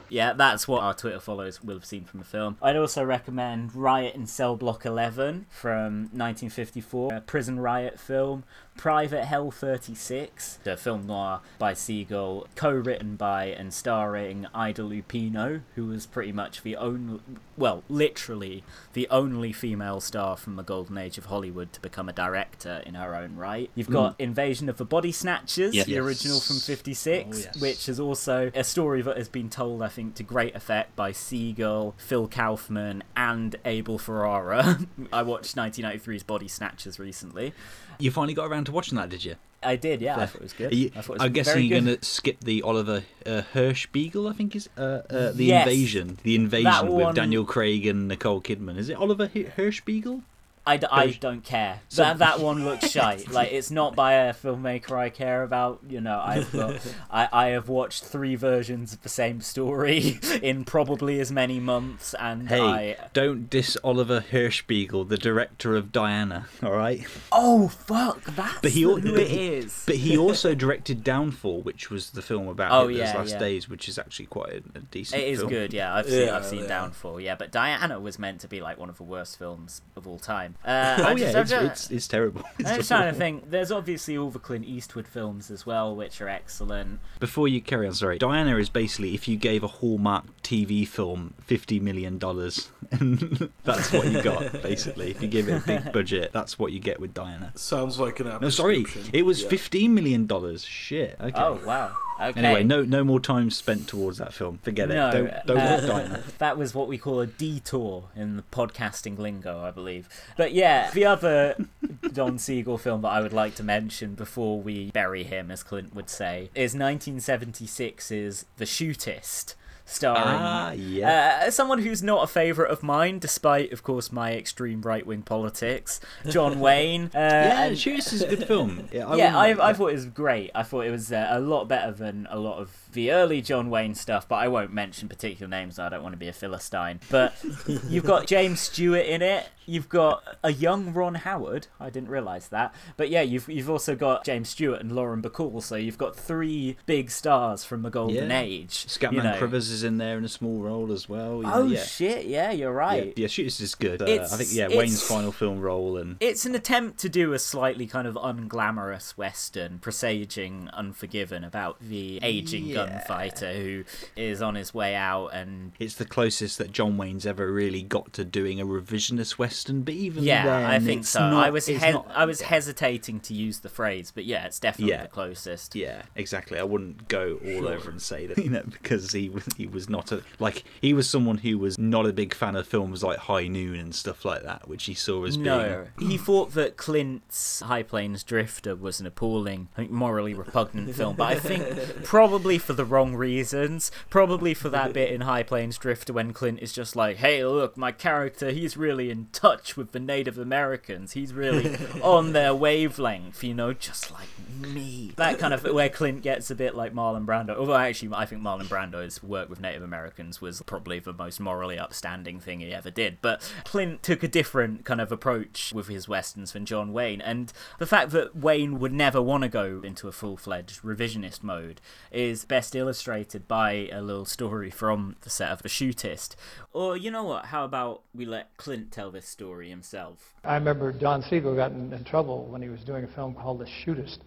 Yeah, that's what our Twitter followers will have seen from the film. I'd also recommend Riot in Cell Block 11 from 1954, a prison riot film. Private Hell 36, the film noir by Siegel, co-written by and starring Ida Lupino, who was pretty much the only, well, literally the only female star from the golden age of Hollywood to become a director in her own right. You've got mm. Invasion of the Body Snatchers, Yes. the original from 56, Oh, yes. which is also a story that has been told, I think, to great effect by Siegel, Phil Kaufman, and Abel Ferrara. [laughs] I watched 1993's Body Snatchers recently. You finally got around to watching that, did you? I did, yeah. I thought it was good. You- I thought it was I'm guessing you're going to skip the Oliver uh, Hirschbiegel, I think is uh, uh, the Yes. invasion. The That invasion one- with Daniel Craig and Nicole Kidman. Is it Oliver Hi- Hirschbiegel? I, d- I don't care. So- [laughs] that that one looks shite. [laughs] Like it's not by a filmmaker I care about. You know, I've got, [laughs] I I have watched three versions of the same story in probably as many months, and Hey, I don't diss Oliver Hirschbiegel, the director of Diana. All right. oh fuck that's But he who but it is. But he also directed Downfall, which was the film about Oh, Hitler's yeah, last yeah. days, which is actually quite a, a decent. It is film. good, yeah. I've seen, Yeah, I've seen. Downfall, yeah. But Diana was meant to be like one of the worst films of all time. Uh, [laughs] Oh I'm yeah, it's, just- it's, it's terrible. [laughs] It's I'm just trying to think. There's obviously all the Clint Eastwood films as well, which are excellent. Before you carry on, sorry. Diana is basically if you gave a Hallmark TV film fifty million dollars, [laughs] and that's what you got. Basically, if you give it a big budget, that's what you get with Diana. Sounds like an apt No, sorry, it was Yeah. fifteen million dollars. Shit. Okay. Oh wow. Okay. Anyway, no, no more time spent towards that film. Forget it. No, don't, don't uh, watch Diana. [laughs] That was what we call a detour in the podcasting lingo, I believe. But yeah, the other [laughs] Don Siegel film that I would like to mention before we bury him, as Clint would say, is 1976's The Shootist. Starring Ah, yeah. uh, someone who's not a favourite of mine, despite, of course, my extreme right wing politics, John [laughs] Wayne. Uh, yeah, Shootist is a good film. Yeah, I yeah, I, I thought it was great. I thought it was uh, a lot better than a lot of the early John Wayne stuff, but I won't mention particular names. I don't want to be a philistine. But [laughs] you've got James Stewart in it. You've got a young Ron Howard. I didn't realise that. But yeah, you've you've also got James Stewart and Lauren Bacall. So you've got three big stars from the golden Yeah. age. Scatman you know. Crothers is in there in a small role as well. you know, Oh yeah. shit! Yeah, you're right. Yeah, yeah, Shootist is good. Uh, I think yeah, Wayne's final film role and It's an attempt to do a slightly kind of unglamorous western, presaging Unforgiven about the aging Yeah. Gunfighter who is on his way out and it's the closest that John Wayne's ever really got to doing a revisionist western. But even yeah, then, I think so. not- I was he- not- I was hesitating to use the phrase, but yeah, it's definitely Yeah. the closest. Yeah, exactly. I wouldn't go all Sure. over and say that, [laughs] you know, because he was he was not a like he was someone who was not a big fan of films like High Noon and stuff like that, which he saw as No, being he thought that Clint's High Plains Drifter was an appalling, I think, morally repugnant film. But I think [laughs] probably for the wrong reasons. Probably for that [laughs] bit in High Plains Drifter when Clint is just like, "Hey, look, my character, he's really in touch with the Native Americans. He's really [laughs] on their wavelength, you know, just like me." That kind of where Clint gets a bit like Marlon Brando. Although actually, I think Marlon Brando's work with Native Americans was probably the most morally upstanding thing he ever did. But Clint took a different kind of approach with his westerns than John Wayne, and the fact that Wayne would never want to go into a full-fledged revisionist mode is best illustrated by a little story from the set of The Shootist. Or you know what? How about we let Clint tell this story himself? I remember Don Siegel got in, in trouble when he was doing a film called The Shootist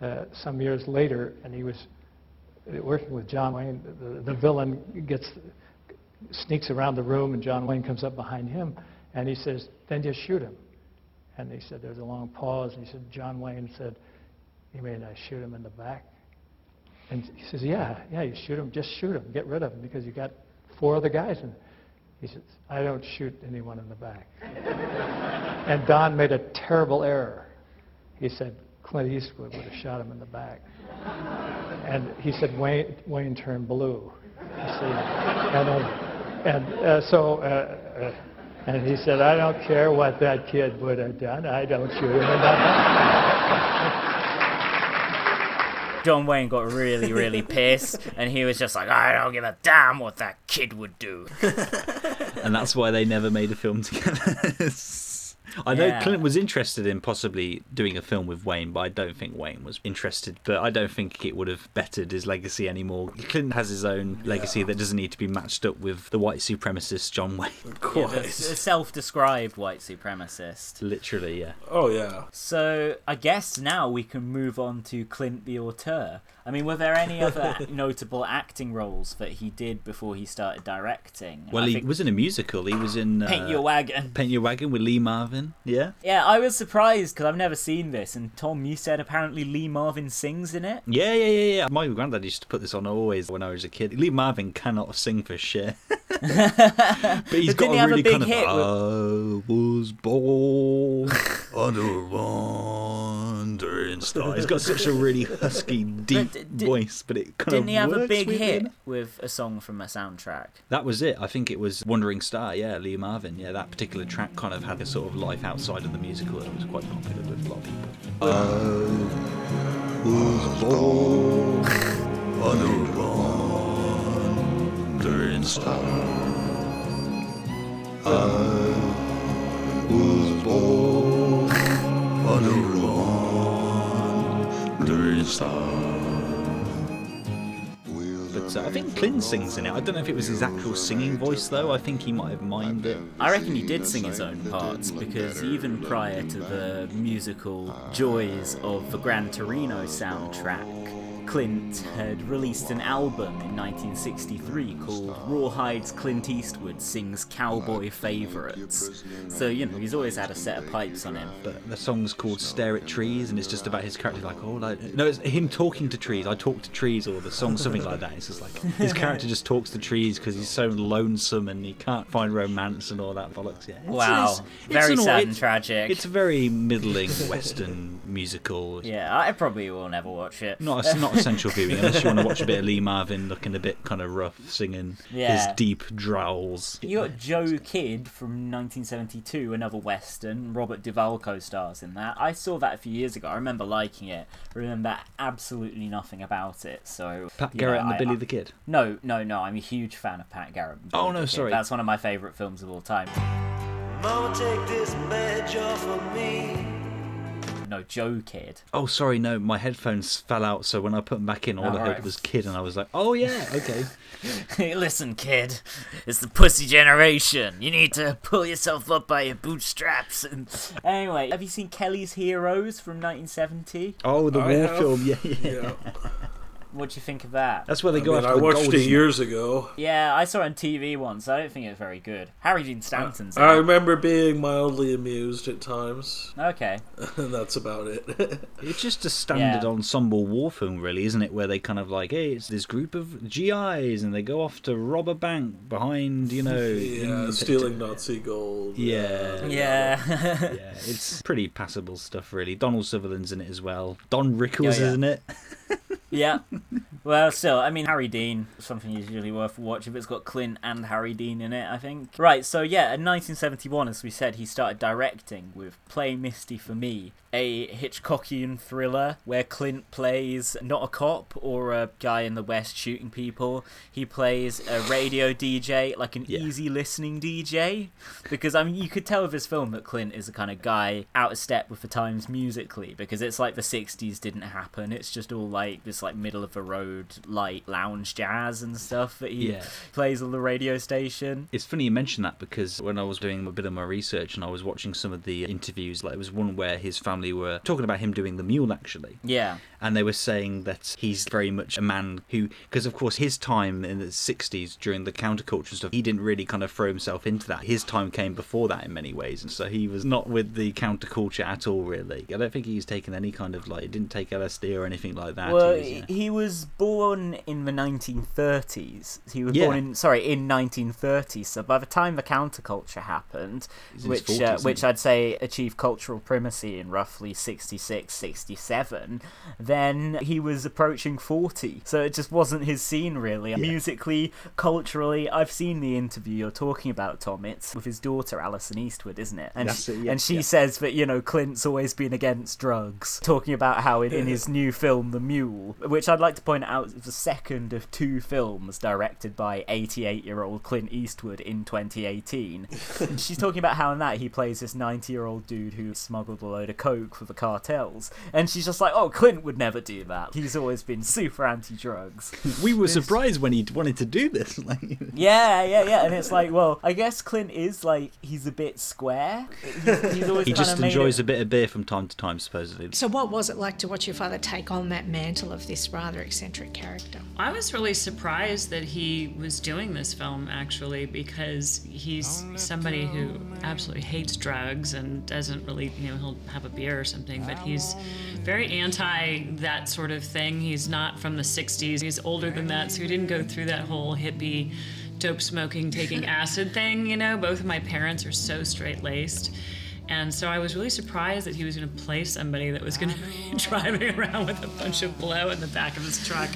uh, some years later, and he was working with John Wayne. The, the villain gets sneaks around the room, and John Wayne comes up behind him, and he says, "Then just shoot him." And he said, there's a long pause, and he said, John Wayne said, "You mean I shoot him in the back?" And he says, "Yeah, yeah, you shoot him, just shoot him, get rid of him, because you got four other guys." And he says, "I don't shoot anyone in the back." [laughs] and Don made a terrible error. He said, Clint Eastwood would have shot him in the back. And he said, Wayne, Wayne turned blue. You see? And, uh, and uh, so, uh, uh, and he said, I don't care what that kid would have done. I don't shoot him in the back. [laughs] John Wayne got really, really [laughs] pissed, and he was just like, I don't give a damn what that kid would do. [laughs] and that's why they never made a film together. [laughs] I know Clint was interested in possibly doing a film with Wayne, but I don't think Wayne was interested. But I don't think it would have bettered his legacy anymore. Clint has his own legacy that doesn't need to be matched up with the white supremacist John Wayne. Yeah, [laughs] the s- a self-described white supremacist. Literally, yeah. Oh yeah. So I guess now we can move on to Clint the auteur. I mean, were there any other [laughs] notable acting roles that he did before he started directing? Well, I he was in a musical. He was in uh, Paint Your Wagon. Paint Your Wagon with Lee Marvin. Yeah. Yeah, I was surprised because I've never seen this. And Tom, you said apparently Lee Marvin sings in it. Yeah, yeah, yeah, yeah. My granddad used to put this on always when I was a kid. Lee Marvin cannot sing for shit. [laughs] but he's But got didn't he a a really big kind hit of. with- I was born [laughs] under a wandering star. He's got such a really husky, deep d- d- [laughs] voice, but it kind Didn't of he have a big with hit him. with a song from a soundtrack? That was it. I think it was Wandering Star. Yeah, Lee Marvin. Yeah, that particular track kind of had a sort of life outside of the musical that was quite popular with a lot of people. I was born on a wandering star. I was born on a wandering star. But uh, I think Clint sings in it. I don't know if it was his actual singing voice though. I think he might have mimed it. I reckon he did sing his own parts because even prior to the musical joys of the Gran Torino soundtrack, Clint had released an album in 1963 called Rawhide's Clint Eastwood Sings Cowboy Favorites. So, you know, he's always had a set of pipes on him. But the song's called "Stare at Trees" and it's just about his character. Like, oh, like no, it's him talking to trees. I talk to trees, or the song something like that. It's just like his character just talks to trees because he's so lonesome and he can't find romance and all that bollocks. Yeah. It's- Wow. it's- it's Very an all- sad it's- and tragic. It's a very middling [laughs] Western musical. Yeah, I probably will never watch it. Not not essential viewing unless you want to watch a bit of Lee Marvin looking a bit kind of rough, singing Yeah. his deep drawls. You got Joe Kidd from 1972, another Western. Robert Duvall co-stars in that. I saw that a few years ago. I remember liking it. I remember absolutely nothing about it. So Pat Garrett know, and the I- Billy I- the Kid. No, no, no. I'm a huge fan of Pat Garrett. and Oh, no, the Kid. sorry. That's one of my favourite films of all time. Mama, No, Joe Kidd. Oh, sorry, no, my headphones fell out, so when I put them back in, all Oh, I heard was Kid, and I was like, oh yeah, okay. [laughs] Hey, listen, kid. It's the pussy generation. You need to pull yourself up by your bootstraps. And anyway, have you seen Kelly's Heroes from 1970? Oh, the I war have. film, [laughs] yeah, yeah. Yeah. What do you think of that? That's where they I go mean, after I the watched gold, it isn't years ago. Yeah, I saw it on TV once. I don't think it's very good. Harry Dean Stanton's. in I remember being mildly amused at times. Okay. and [laughs] that's about it. [laughs] It's just a standard Yeah. ensemble war film, really, isn't it? Where they kind of like, hey, it's this group of GIs, and they go off to rob a bank behind, you know, [laughs] yeah, in- stealing Nazi gold. Yeah, Yeah. yeah. It's pretty passable stuff, really. Donald Sutherland's in it as well. Don Rickles is yeah. in it. Yeah. Well, still, I mean, Harry Dean, something is usually worth a watch if it's got Clint and Harry Dean in it, I think. Right, so yeah, in 1971, as we said, he started directing with Play Misty for Me, a Hitchcockian thriller where Clint plays not a cop or a guy in the West shooting people. He plays a radio DJ, like an easy listening DJ. Because, I mean, you could tell with this film that Clint is a kind of guy out of step with the times musically, because it's like the 60s didn't happen. It's just all like this, like, middle of the road road like lounge jazz and stuff that he Yeah. plays on the radio station. It's funny you mention that because when I was doing a bit of my research and I was watching some of the interviews, like there was one where his family were talking about him doing the mule actually. Yeah. And they were saying that he's very much a man who, because of course his time in the 60s during the counterculture and stuff, he didn't really kind of throw himself into that. His time came before that in many ways. And so he was not with the counterculture at all, really. I don't think he's taken any kind of, like, he didn't take LSD or anything like that. Well, He was, you know- he was born in the 1930s. He was Yeah. born in sorry in 1930s. So by the time the counterculture happened, He's in his which 40s, uh, which? I'd say achieved cultural primacy in roughly 66, 67, then he was approaching 40. So it just wasn't his scene really. Musically, culturally, I've seen the interview you're talking about, Tom. It's with his daughter Alison Eastwood, isn't it? And That's she, it, yeah, and she yeah. says that you know Clint's always been against drugs, talking about how in, in his new film The Mule, which I'd like to point out is the second of two films directed by 88-year-old Clint Eastwood in 2018. [laughs] She's talking about how in that he plays this 90-year-old dude who smuggled a load of coke for the cartels, and she's just like, "Oh, Clint would never do that. He's always been super anti-drugs." we were surprised when he wanted to do this. [laughs] Like, Yeah, yeah, yeah, and it's like, well, I guess Clint is like he's a bit square. He's, he's [laughs] he just enjoys it- a bit of beer from time to time, supposedly. So, what was it like to watch your father take on that mantle of this rather eccentric character? I was really surprised that he was doing this film actually because he's somebody who absolutely hates drugs and doesn't really, you know, he'll have a beer or something, but he's very anti that sort of thing. He's not from the 60s, he's older than that, so he didn't go through that whole hippie dope smoking, taking [laughs] acid thing, you know. Both of my parents are so straight laced. And so I was really surprised that he was going to play somebody that was going [laughs] to be [laughs] driving around with a bunch of blow in the back of his truck.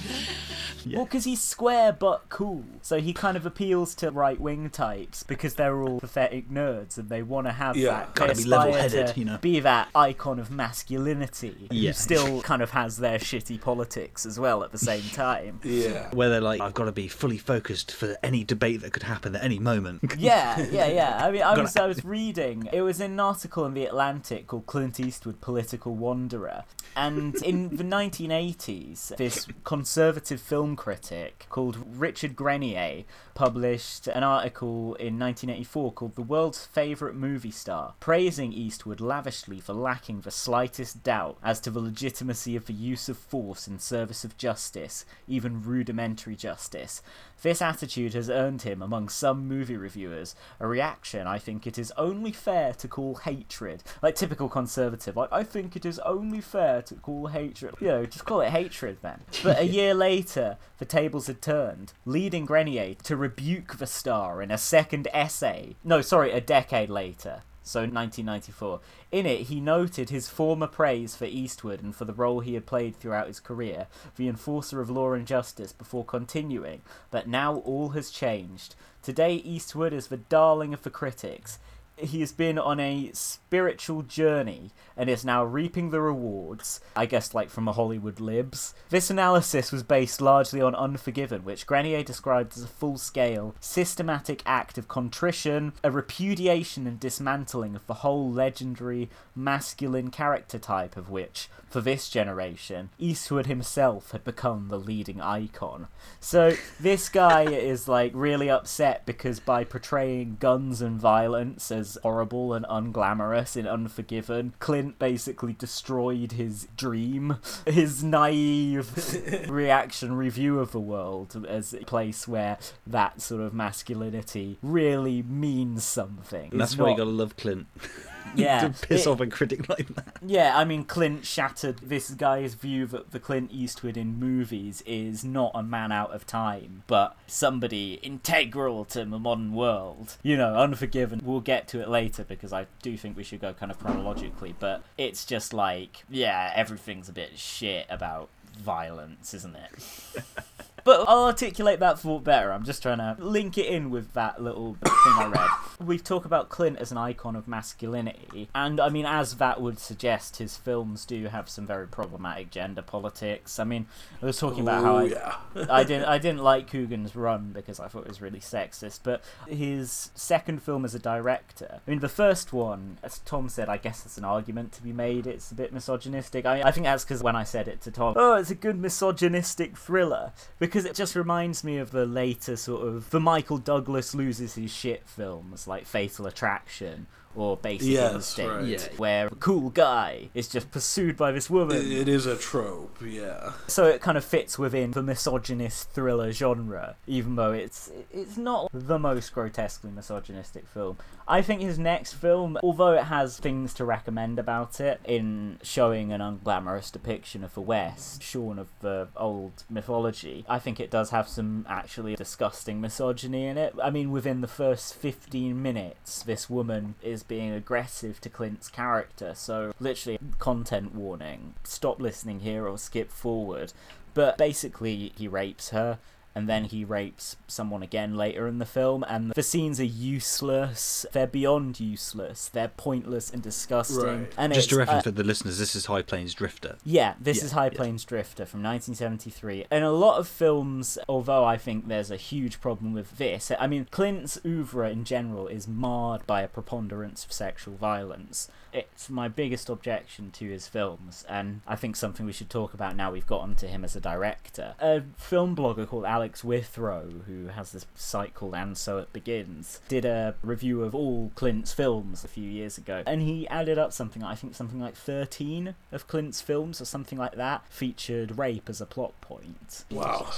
Well, because he's square but cool. So he kind of appeals to right wing types because they're all pathetic nerds and they want to have Yeah, that. gotta they be level-headed, you know. Be that icon of masculinity Yeah. who still kind of has their shitty politics as well at the same [laughs] time. Yeah. Where they're like, I've got to be fully focused for any debate that could happen at any moment. [laughs] yeah, yeah, yeah. I mean, I was I was [laughs] reading. It was an article in the Atlantic called "Clint Eastwood: Political Wanderer," and in the 1980s, this conservative film critic called Richard Grenier published an article in 1984 called "The World's Favorite Movie Star," praising Eastwood lavishly for lacking the slightest doubt as to the legitimacy of the use of force in service of justice, even rudimentary justice. This attitude has earned him, among some movie reviewers, a reaction I think it is only fair to call hatred. Like typical conservative, like I think it is only fair to call hatred. You know, just call it hatred then. But a [laughs] year later, the tables had turned, leading Grenier to rebuke the star in a second essay. No, sorry, a decade later. So 1994. In it, he noted his former praise for Eastwood and for the role he had played throughout his career, the enforcer of law and justice, before continuing, but now all has changed. Today, Eastwood is the darling of the critics. He has been on a spiritual journey and is now reaping the rewards, I guess, like from a Hollywood libs. This analysis was based largely on Unforgiven, which Grenier described as a full scale, systematic act of contrition, a repudiation and dismantling of the whole legendary masculine character type of which, for this generation, Eastwood himself had become the leading icon. So this guy is like really upset because by portraying guns and violence as horrible and unglamorous in Unforgiven, Clint basically destroyed his dream, his naive [laughs] reaction review of the world as a place where that sort of masculinity really means something. And that's It's why you gotta love Clint. [laughs] Yeah, to piss it- off a critic [laughs] like that. Yeah, I mean, Clint shattered this guy's view that the Clint Eastwood in movies is not a man out of time, but somebody integral to the modern world. You know, Unforgiven. We'll get to it later because I do think we should go kind of chronologically, but it's just like, yeah, everything's a bit shit about violence, isn't it? [laughs] But I'll articulate that thought better. I'm just trying to link it in with that little [coughs] thing I read. we've talked about Clint as an icon of masculinity, and I mean, as that would suggest, his films do have some very problematic gender politics. I mean, I was talking about how Oh, I, yeah. I didn't [laughs] I didn't like Coogan's Run because I thought it was really sexist, but his second film as a director. I mean, the first one, as Tom said, I guess there's an argument to be made. It's a bit misogynistic. I, I think that's because when I said it to Tom, oh, it's a good misogynistic thriller because it just reminds me of the later sort of the Michael Douglas loses his shit films like Fatal Attraction. Or Basic Yes, Instinct, right. Yeah. where a cool guy is just pursued by this woman. It- it is a trope, yeah. So it kind of fits within the misogynist thriller genre, even though it's it's not the most grotesquely misogynistic film. I think his next film, although it has things to recommend about it in showing an unglamorous depiction of the West, shorn of the old mythology, I think it does have some actually disgusting misogyny in it. I mean, within the first 15 minutes, this woman is being aggressive to Clint's character, so literally, content warning stop listening here or skip forward. But basically, he rapes her. And then he rapes someone again later in the film, and the scenes are useless. They're beyond useless. They're pointless and disgusting. And Just to it's, reference uh, for the listeners, this is High Plains Drifter. yeah, this Yeah, is High Plains Drifter from 1973. And a lot of films, although I think there's a huge problem with this, I mean, Clint's oeuvre in general is marred by a preponderance of sexual violence. It's my biggest objection to his films, and I think something we should talk about now we've got onto him as a director. A film blogger called Alex Withrow, who has this site called And So It Begins, did a review of all Clint's films a few years ago, and he added up something, I think something like 13 of Clint's films or something like that, featured rape as a plot point. Wow.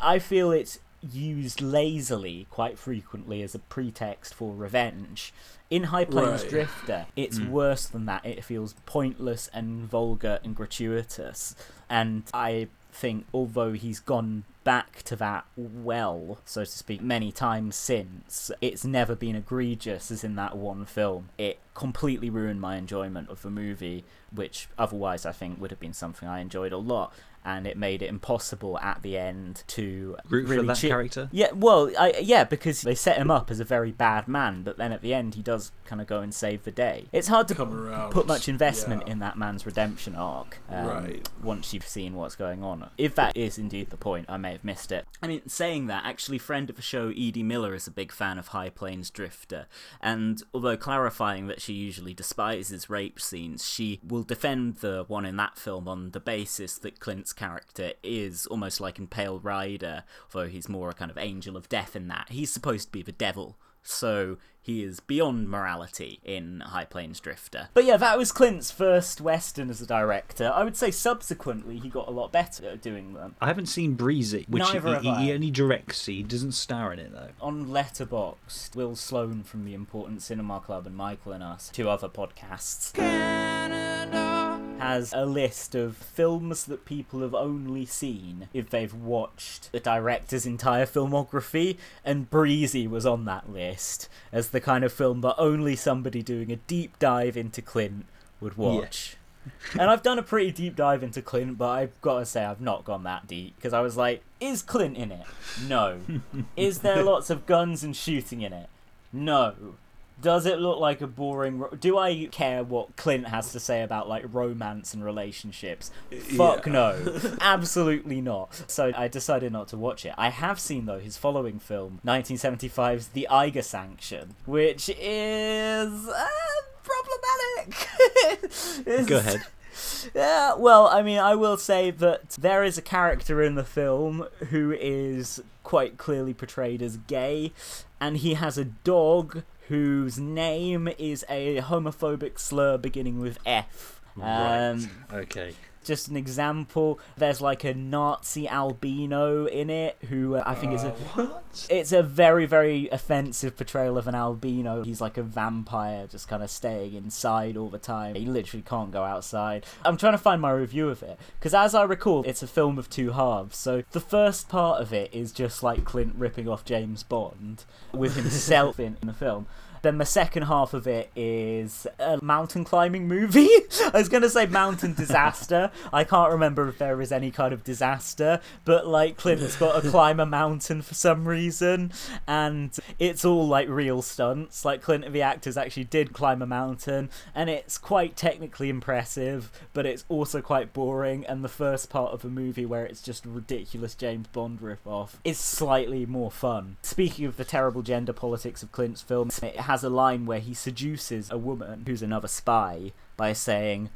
I feel it's used lazily quite frequently as a pretext for revenge. In High Plains Right. Drifter, it's Mm. worse than that. It feels pointless and vulgar and gratuitous. And I think, although he's gone back to that well, so to speak, many times since, it's never been egregious as in that one film. It completely ruined my enjoyment of the movie, which otherwise I think would have been something I enjoyed a lot. And it made it impossible at the end to Root for really that chi- character? Yeah, well, I, yeah, because they set him up as a very bad man, but then at the end he does kind of go and save the day. It's hard to Come put much investment yeah. in that man's redemption arc. um, Right. Once you've seen what's going on, if that is indeed the point, I may have missed it. I mean, saying that, actually, friend of the show Edie Miller is a big fan of High Plains Drifter, and although clarifying that she usually despises rape scenes, she will defend the one in that film on the basis that Clint's character is almost like in Pale Rider, though he's more a kind of angel of death in that. He's supposed to be the devil. So he is beyond morality in High Plains Drifter. But yeah, that was Clint's first Western as a director. I would say subsequently he got a lot better at doing them. I haven't seen Breezy, which he, he, he only directs. He doesn't star in it though. On Letterboxd, Will Sloan from the Important Cinema Club and Michael and Us, two other podcasts, has a list of films that people have only seen if they've watched the director's entire filmography, and Breezy was on that list as the kind of film that only somebody doing a deep dive into Clint would watch. and I've done a pretty deep dive into Clint, but I've got to say I've not gone that deep because I was like, is Clint in it? No. [laughs] is there lots of guns and shooting in it? No. Does it look like a boring? Ro- Do I care what Clint has to say about like romance and relationships? Fuck Yeah. no, [laughs] absolutely not. So I decided not to watch it. I have seen though his following film, 1975's The Eiger Sanction, which is uh, problematic. [laughs] Go ahead. yeah, well, I mean, I will say that there is a character in the film who is quite clearly portrayed as gay, and he has a dog whose name is a homophobic slur beginning with F. Right. Um, Okay. Just an example. There's like a Nazi albino in it who uh, I think is a what? it's a very very offensive portrayal of an albino. He's like a vampire, just kind of staying inside all the time. He literally can't go outside. I'm trying to find my review of it because, as I recall, it's a film of two halves. So the first part of it is just like Clint ripping off James Bond with himself in, [laughs] in the film. Then the second half of it is a mountain climbing movie. [laughs] I was going to say mountain disaster. I can't remember if there is any kind of disaster, but like Clint's got to [laughs] climb a mountain for some reason, and it's all like real stunts. Like Clint, and the actors actually did climb a mountain, and it's quite technically impressive, but it's also quite boring. And the first part of the movie, where it's just ridiculous James Bond ripoff, is slightly more fun. Speaking of the terrible gender politics of Clint's film, it has a line where he seduces a woman who's another spy by saying,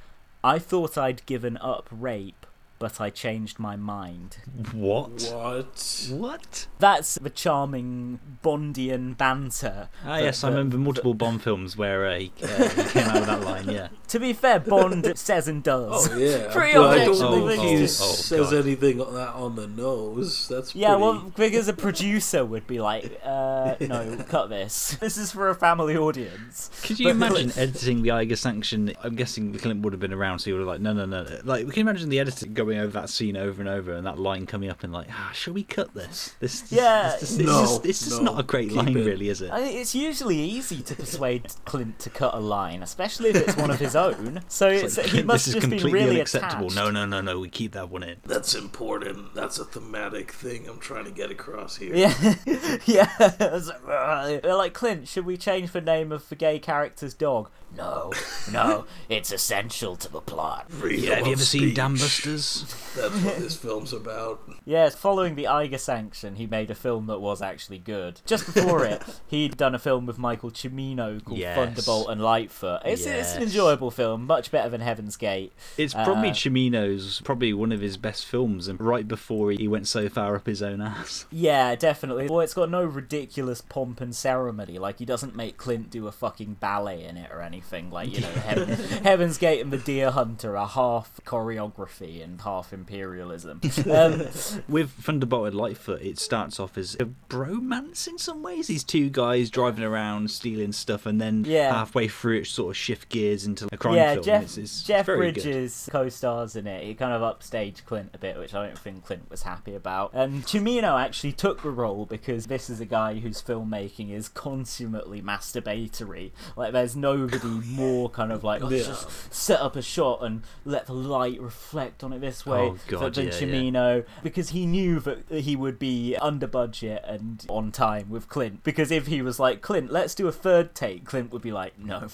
I thought I'd given up rape, but I changed my mind. What? What? What? That's the charming Bondian banter. Ah, that- yes, I remember multiple Bond films where uh, he, uh, he came out with that line. Yeah. [laughs] To be fair, Bond says and does. Oh yeah, [laughs] Pretty but I don't objectively. think he Oh, says God. anything on that on the nose. That's Yeah, pretty... well, because a producer would be like, uh, no, cut this. [laughs] This is for a family audience. Could you But- imagine editing the Eiger sanction? I'm guessing the Clint would have been around, so he would have like, no, no, no. Like, we can imagine the editor going over that scene over and over, and that line coming up, and like, ah, shall we cut this? This, this Yeah. this, this, No, it's just, it's just no, not a great keep line, it. really, is it? I think it's usually easy to persuade Clint to cut a line, especially if it's one of his own. So It's it's, like, he must this is just be completely really unacceptable. attached. No, no, no, no. We keep that one in. That's important. That's a thematic thing I'm trying to get across here. Yeah, [laughs] yeah. [laughs] It's like, "Ugh." They're like Clint. Should we change the name of the gay character's dog? No, no. It's essential to the plot. Freedom Yeah, have you ever seen speech. Dam Busters? That's what this film's about. Yes, following the Eiger sanction, he made a film that was actually good. Just before it, [laughs] he'd done a film with Michael Cimino called Yes. Thunderbolt and Lightfoot. It's, it's an enjoyable film, much better than Heaven's Gate. It's probably Uh, Cimino's probably one of his best films, and right before he went so far up his own ass. Yeah, definitely. Well, it's got no ridiculous pomp and ceremony. Like, he doesn't make Clint do a fucking ballet in it or anything. Thing like, you [laughs] know, Heaven, Heaven's Gate and The Deer Hunter are half choreography and half imperialism. [laughs] Um, With Thunderbolt and Lightfoot, it starts off as a bromance in some ways. These two guys driving around stealing stuff, and then Yeah. halfway through it sort of shift gears into a crime yeah, film. Jeff, it's, it's Jeff. Bridges co-stars in it. He kind of upstaged Clint a bit, which I don't think Clint was happy about. And Cimino actually took the role because this is a guy whose filmmaking is consummately masturbatory. Like, there's nobody more kind of like, oh, let's Yeah. just set up a shot and let the light reflect on it this way Oh, God, than yeah, yeah. Because he knew that he would be under budget and on time with Clint. Because if he was like, Clint, let's do a third take, Clint would be like, no.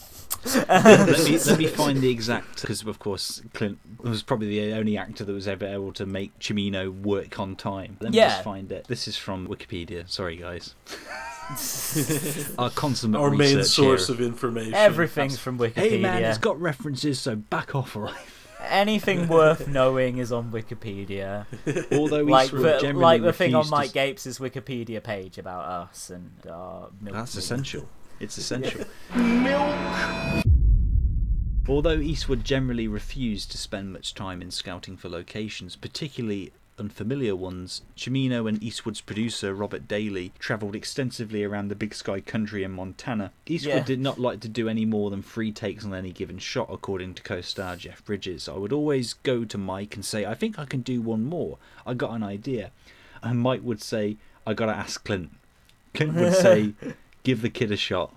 let, me, [laughs] let me find the exact because of course Clint was probably the only actor that was ever able to make Cimino work on time. Let me Yeah. just find it. This is from Wikipedia. Sorry, guys. [laughs] [laughs] Our consummate Our main source here. of information. Everything's from Wikipedia. Hey man, it's got references, so back off, right? Anything worth knowing is on Wikipedia. [laughs] Although we like sort of the, generally like the thing on refuse to Mike s- Gapes' Wikipedia page about us and uh, milk That's milk. essential. It's [laughs] essential. Milk. Although Eastwood generally refused to spend much time in scouting for locations, particularly unfamiliar ones, Cimino and Eastwood's producer Robert Daley travelled extensively around the Big Sky country in Montana. Eastwood Yeah. did not like to do any more than three takes on any given shot, according to co-star Jeff Bridges. I would always go to Mike and say, "I think I can do one more. I got an idea," and Mike would say, "I gotta ask Clint." Clint would say, [laughs] "Give the kid a shot."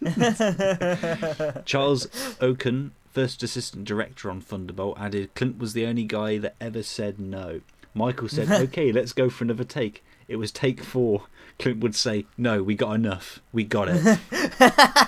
[laughs] Charles Okun, first assistant director on Thunderbolt, added Clint was the only guy that ever said no. Michael said, [laughs] okay, let's go for another take. It was take four. Clint would say, no, we got enough. We got it.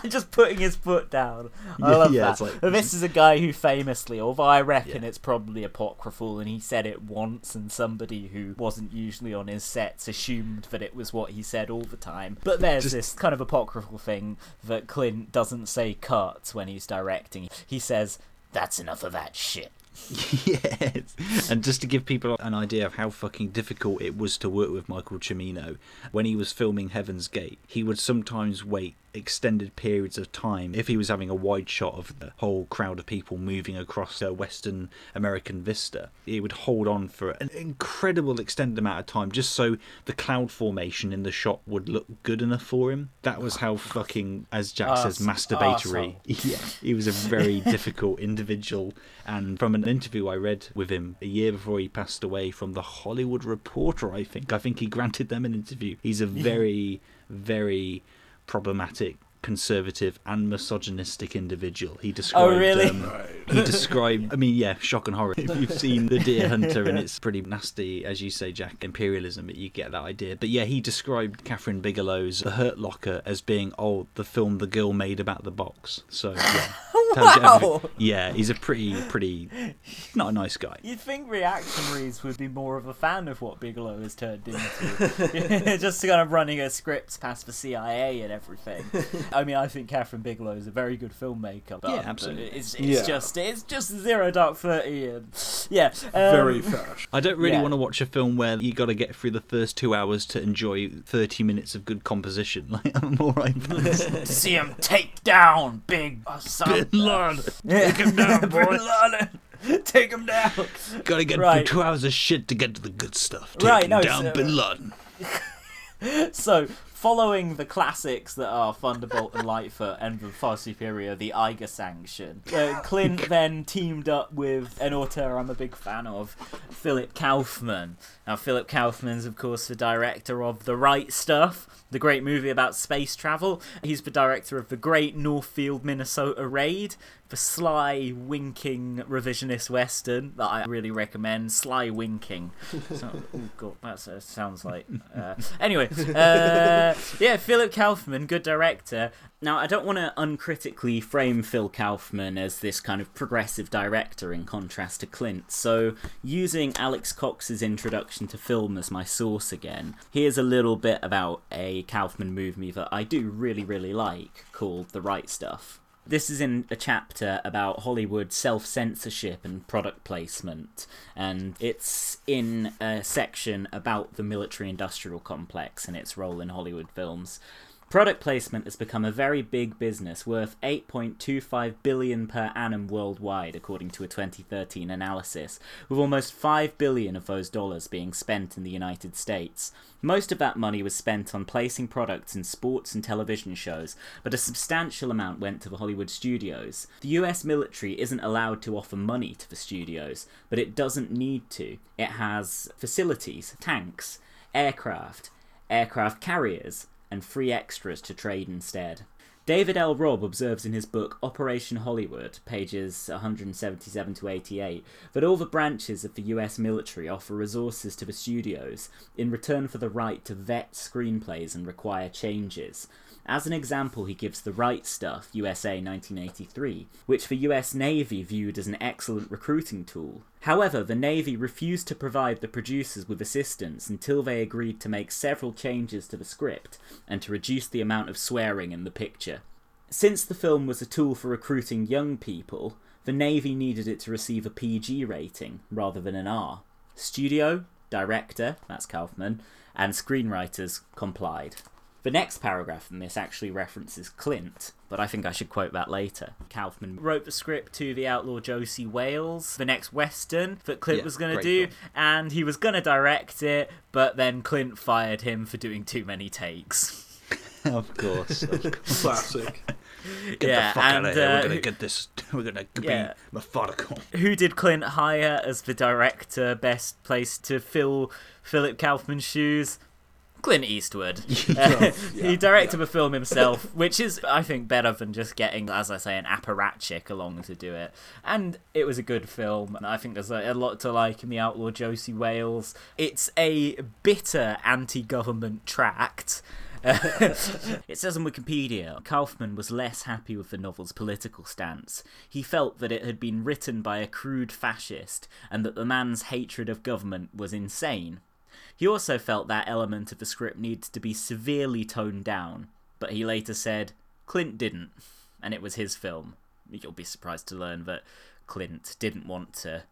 [laughs] Just putting his foot down. I Yeah, love yeah, that. like- this is a guy who famously, although I reckon it's probably apocryphal, and he said it once, and somebody who wasn't usually on his sets assumed that it was what he said all the time. But there's Just- this kind of apocryphal thing that Clint doesn't say cut when he's directing. He says, "That's enough of that shit." [laughs] yes. And just to give people an idea of how fucking difficult it was to work with Michael Cimino, when he was filming Heaven's Gate, he would sometimes wait extended periods of time if he was having a wide shot of the whole crowd of people moving across a Western American vista. He would hold on for an incredible extended amount of time just so the cloud formation in the shot would look good enough for him. That was how fucking, as Jack says, masturbatory. [laughs] Yeah, he was a very [laughs] difficult individual. And from an interview I read with him a year before he passed away from the Hollywood Reporter, I think, I think he granted them an interview. He's a very, very problematic conservative and misogynistic individual. He described. Oh, really? um, he described. I mean, yeah, shock and horror. If you've seen The Deer [laughs] Hunter, and it's pretty nasty, as you say, Jack, imperialism. You get that idea. But yeah, he described Kathryn Bigelow's The Hurt Locker as being, oh, the film the girl made about the box. So yeah. [laughs] Wow. Yeah, he's a pretty, pretty, not a nice guy. You'd think reactionaries would be more of a fan of what Bigelow has turned into. [laughs] Just kind of running her scripts past the CIA and everything. I mean, I think Kathryn Bigelow is a very good filmmaker. But Yeah, absolutely. It's, it's Yeah. just it's just zero dark thirty and yeah, um, very fresh. I don't really yeah. want to watch a film where you got to get through the first two hours to enjoy 30 minutes of good composition. [laughs] Like, I'm alright. [laughs] See him take down Big Osama. Bin Laden. Yeah. [laughs] Take him down, boy. Bin Laden. Take him down. Gotta get Right. through two hours of shit to get to the good stuff. Take Right, him no, down so- Bin Laden. so, following the classics that are Thunderbolt and Lightfoot and the far superior, the Eiger Sanction, uh, Clint [laughs] then teamed up with an author I'm a big fan of, Philip Kaufman. Now, Philip Kaufman's, of course, the director of The Right Stuff, the great movie about space travel. He's the director of the great Northfield, Minnesota raid, the sly, winking revisionist western that I really recommend. Sly winking. So, [laughs] oh god, that uh, sounds like. Uh, anyway, uh, yeah, Philip Kaufman, good director. Now, I don't want to uncritically frame Phil Kaufman as this kind of progressive director in contrast to Clint, so using Alex Cox's introduction to film as my source again, here's a little bit about a Kaufman movie that I do really, really like called The Right Stuff. This is in a chapter about Hollywood self censorship and product placement, and it's in a section about the military industrial complex and its role in Hollywood films. Product placement has become a very big business, worth 8.25 billion per annum worldwide, according to a 2013 analysis, with almost 5 billion of those dollars being spent in the United States. Most of that money was spent on placing products in sports and television shows, but a substantial amount went to the Hollywood studios. The US military isn't allowed to offer money to the studios, but it doesn't need to. It has facilities, tanks, aircraft, aircraft carriers, and free extras to trade instead. David L. Robb observes in his book Operation Hollywood, pages 177 to 88, that all the branches of the US military offer resources to the studios in return for the right to vet screenplays and require changes. As an example, he gives The Right Stuff, USA 1983, which the US Navy viewed as an excellent recruiting tool. However, the Navy refused to provide the producers with assistance until they agreed to make several changes to the script and to reduce the amount of swearing in the picture. Since the film was a tool for recruiting young people, the Navy needed it to receive a PG rating rather than an R. Studio, director, that's Kaufman, and screenwriters complied. The next paragraph in this actually references Clint, but I think I should quote that later. Kaufman wrote the script to the outlaw Josey Wales, the next western that Clint Yeah, was going to do, film. and he was going to direct it, but then Clint fired him for doing too many takes. [laughs] of course. Of [laughs] course. Classic. Get Yeah, the fuck out and, of here. uh, We're gonna get this. [laughs] We're gonna Yeah. be methodical. Who did Clint hire as the director best placed to fill Philip Kaufman's shoes? Clint Eastwood. [laughs] Uh, he directed the film himself, which is, I think, better than just getting, as I say, an apparatchik along to do it. And it was a good film. and I think there's a, a lot to like in The Outlaw Josey Wales. It's a bitter anti government tract. [laughs] it says on Wikipedia Kaufman was less happy with the novel's political stance. He felt that it had been written by a crude fascist and that the man's hatred of government was insane. He also felt that element of the script needs to be severely toned down, but he later said Clint didn't, and it was his film. You'll be surprised to learn that Clint didn't want to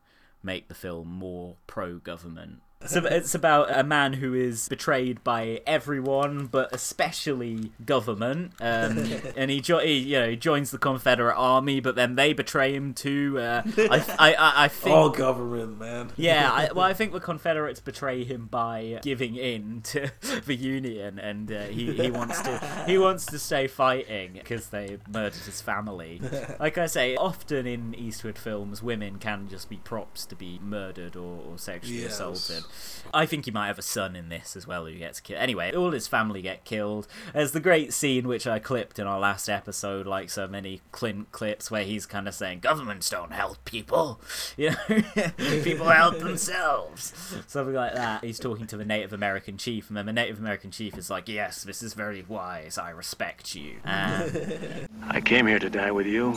make the film more pro government. So it's about a man who is betrayed by everyone, but especially government. Um, [laughs] and he, jo- he, you know, he joins the Confederate Army, but then they betray him too. Uh, I, I, I, I think All government, man. yeah, I, [laughs] well, I think the Confederates betray him by giving in to [laughs] the Union, and uh, he, he wants to he wants to stay fighting because they murdered his family. Like I say, often in Eastwood films, women can just be props to be murdered or, or sexually Yes. assaulted. I think he might have a son in this as well who gets killed. Anyway, all his family get killed. There's the great scene which I clipped in our last episode, like so many Clint clips, where he's kind of saying, "Governments don't help people, [laughs] you know, [laughs] people help [laughs] themselves," something like that. He's talking to the Native American chief, and then the Native American chief is like, "Yes, this is very wise. I respect you." And I came here to die with you.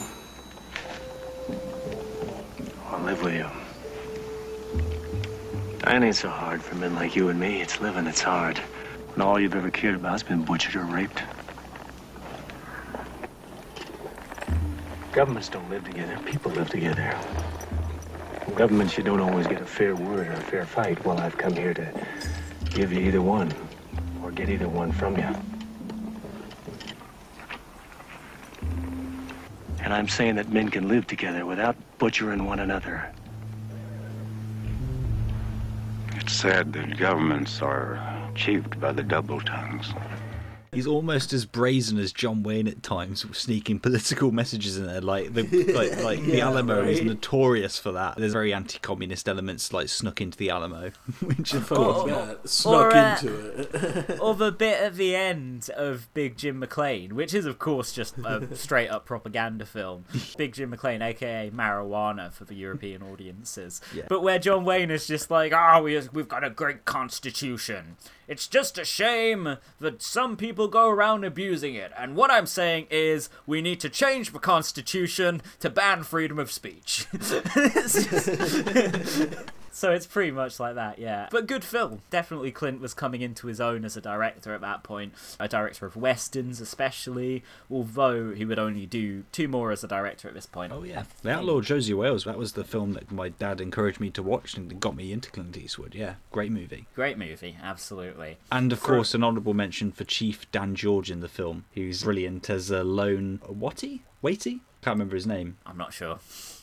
Or live with you. Dying ain't so hard for men like you and me. It's living that's hard. When all you've ever cared about's been butchered or raped. Governments don't live together. People live together. Governments, you don't always get a fair word or a fair fight. Well, I've come here to give you either one or get either one from you. And I'm saying that men can live together without butchering one another. It's sad that governments are achieved by the double tongues. He's almost as brazen as John Wayne at times, sneaking political messages in there. Like the like, like the Yeah, Alamo is notorious for that. There's very anti-communist elements like snuck into the Alamo, [laughs] which of fucking course that. Snuck uh, into it. [laughs] or the bit at the end of Big Jim McLain, which is of course just a [laughs] straight up propaganda film. Big Jim McLain, aka marijuana for the European audiences. Yeah. But where John Wayne is just like, ah, we, we've got a great constitution. It's just a shame that some people go around abusing it. And what I'm saying is, we need to change the constitution to ban freedom of speech. [laughs] [laughs] [laughs] So it's pretty much like that, yeah. But good film. Definitely Clint was coming into his own as a director at that point. A director of westerns, especially. Although he would only do two more as a director at this point. Oh yeah, The Outlaw Josey Wales. That was the film that my dad encouraged me to watch and got me into Clint Eastwood. Yeah, great movie. Great movie, absolutely. And of For- course, an honourable mention for Chief Dan George in the film. He's brilliant as a lone Watty, Waity. Can't remember his name. I'm not sure.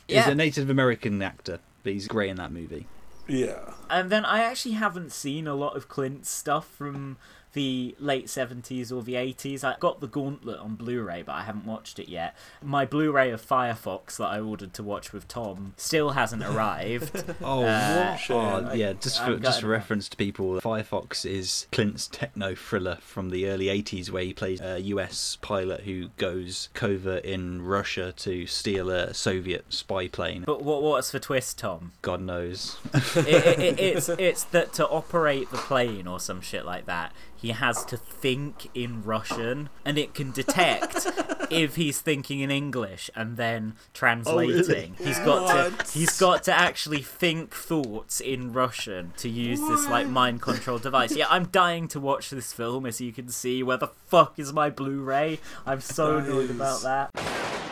He's Yeah. a Native American actor, but he's great in that movie. Yeah. And then I actually haven't seen a lot of Clint's stuff from the late 70s or the 80s. I got the Gauntlet on Blu ray, but I haven't watched it yet. My Blu ray of Firefox that I ordered to watch with Tom still hasn't [laughs] arrived. Oh, Uh, what? Oh, yeah, just for just for reference to people, Firefox is Clint's techno thriller from the early 80s where he plays a US pilot who goes covert in Russia to steal a Soviet spy plane. But what what's the twist, Tom? God knows. it, it, it, it's [laughs] it's that to operate the plane or some shit like that, he has to think in Russian, and it can detect [laughs] if he's thinking in English and then translating. He's got What? to he's got to actually think thoughts in Russian to use this like mind control device. Yeah, I'm dying to watch this film, as you can see. Where the fuck is my Blu-ray? I'm so annoyed about that.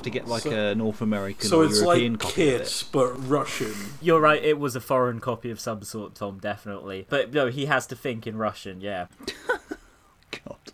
Have to get like So- a North American So or it's European like copy of Kit, it? but Russian. You're right, it was a foreign copy of some sort, Tom, definitely. But no, he has to think in Russian, yeah.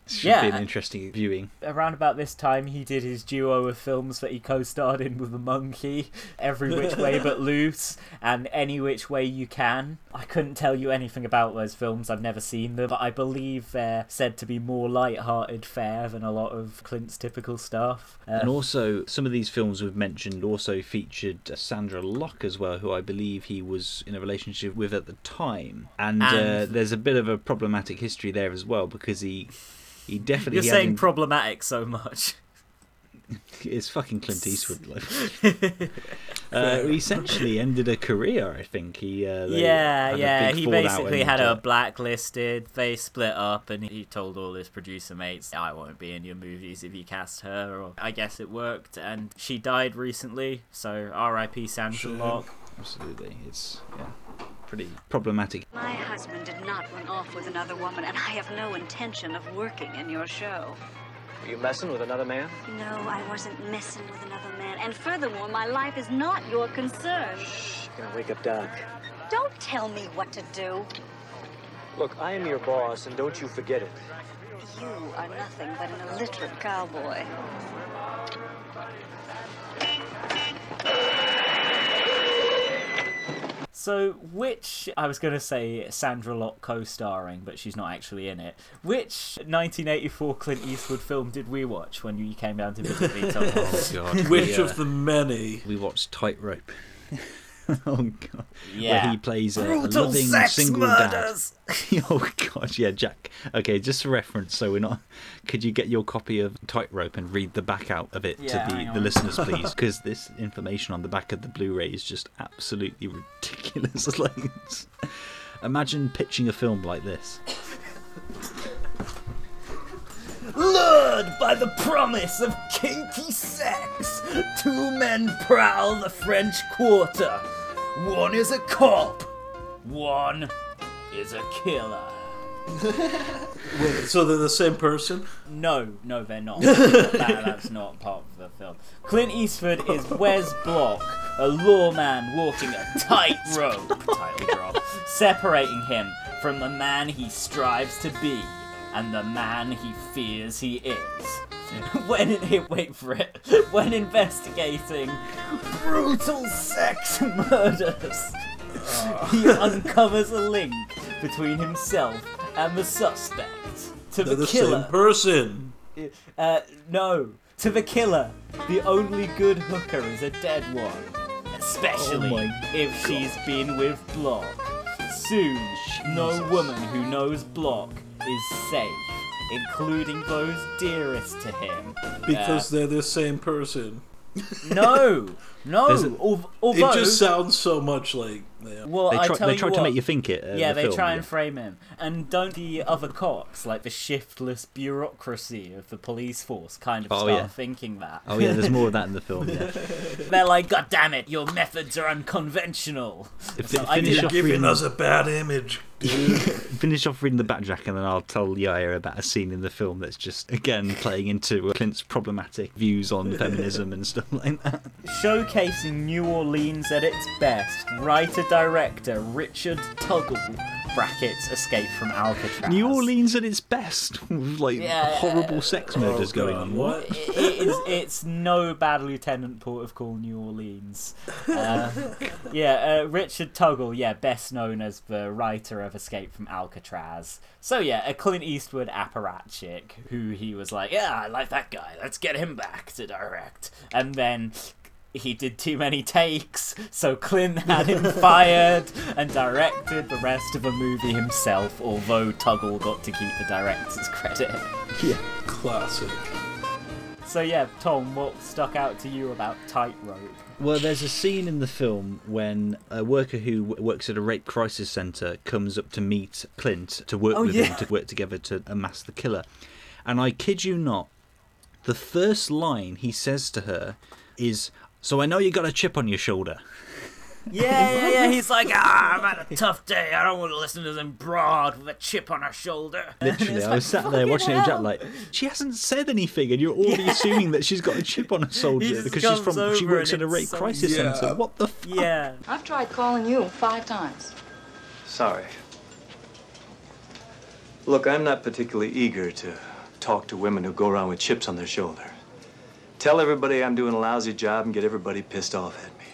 Should Yeah. be an interesting viewing. Around about this time, he did his duo of films that he co starred in with a monkey Every Which Way [laughs] But Loose and Any Which Way You Can. I couldn't tell you anything about those films, I've never seen them, but I believe they're said to be more light hearted fare than a lot of Clint's typical stuff. Uh, And also, some of these films we've mentioned also featured uh, Sondra Locke as well, who I believe he was in a relationship with at the time. And, uh, And- there's a bit of a problematic history there as well because he he definitely You're saying problematic so much. it's fucking Clint [laughs] Eastwood. Like. uh, he essentially ended a career. I think he. Uh, yeah, yeah. He basically had a blacklisted. They split up, and he told all his producer mates, "I won't be in your movies if you cast her." Or I guess it worked, and she died recently. So R.I.P. Sondra Locke. Absolutely, it's yeah, pretty problematic. My husband did not run off with another woman, and I have no intention of working in your show. Are you messing with another man? No, I wasn't messing with another man. And furthermore, my life is not your concern. Shh, you're gonna wake up Doc. Don't tell me what to do. Look, I am your boss, and don't you forget it. You are nothing but an illiterate cowboy. So, which I was going to say Sondra Locke co-starring, but she's not actually in it. Which 1984 Clint Eastwood film did we watch when you came down to visit me? Tom? [laughs] Oh god. Which We, of the many? We watched Tightrope. [laughs] [laughs] oh god. Yeah. Where he plays a, a Brutal loving sex single murders. dad. [laughs] oh god, yeah, Jack. Okay, just a reference, so we're not. Could you get your copy of Tightrope and read the back out of it Yeah, to the, the listeners, [laughs] please? Because this information on the back of the Blu-ray is just absolutely ridiculous. Loads. Imagine pitching a film like this. Lured by the promise of kinky sex, two men prowl the French Quarter. One is a cop, one is a killer. [laughs] Wait, so they're the same person? No, no, they're not. [laughs] that, that's not part of the film. Clint Eastwood is Wes Block, a lawman walking a tightrope, [laughs] title drop, separating him from the man he strives to be and the man he fears he is. [laughs] When in, [laughs] wait for it, when investigating brutal sex [laughs] murders, he uncovers a link between himself and the suspect. To They're the, the killer. same person. Uh, no. To the killer, the only good hooker is a dead one. Especially Oh if she's been with Block. Soon, no woman who knows Block is safe, including those dearest to him. Because Uh, they're the same person. no, [laughs] no. There's although it just sounds so much like. Yeah. Well, They I try- tell they you tried to what, make you think it, uh, yeah, the they film, try yeah. and frame him, and don't the other cops, like the shiftless bureaucracy of the police force, kind of Oh, start yeah. thinking that? Oh yeah, there's more of [laughs] that in the film. Yeah. [laughs] They're like, God damn it, your methods are unconventional. If So they I finish did- off Giving us a bad image. [laughs] Finish off reading the backjack, and then I'll tell Yaya about a scene in the film that's just again playing into Clint's problematic views on feminism and stuff [laughs] like that. Showcasing New Orleans at its best, writer director Richard Tuggle brackets Escape from Alcatraz. New Orleans at its best, [laughs] with like Yeah. horrible sex murders going on. What? It- it is, it's no bad Lieutenant Port of Call, New Orleans. [laughs] Uh, yeah, uh, Richard Tuggle, yeah, best known as the writer of Escape from Alcatraz. So yeah, a Clint Eastwood apparatchik who he was like, yeah, I like that guy. Let's get him back to direct. And then he did too many takes, so Clint had him fired and directed the rest of the movie himself, although Tuggle got to keep the director's credit. Yeah. Classic. So yeah, Tom, what stuck out to you about Tightrope? Well, there's a scene in the film when a worker who w- works at a rape crisis centre comes up to meet Clint to work Oh, with yeah. him to work together to amass the killer. And I kid you not, the first line he says to her is, "So I know you got a chip on your shoulder." Yeah, yeah, yeah. He's like, ah, I've had a tough day. I don't want to listen to them broad with a chip on her shoulder. [laughs] Literally, I was sat there watching it with Jack like, she hasn't said anything, and you're already assuming that she's got a chip on her shoulder just because she's from she works and at a rape so- crisis Yeah. centre. What the? F- Yeah. I've tried calling you five times. Sorry. Look, I'm not particularly eager to talk to women who go around with chips on their shoulder. Tell everybody I'm doing a lousy job and get everybody pissed off at me.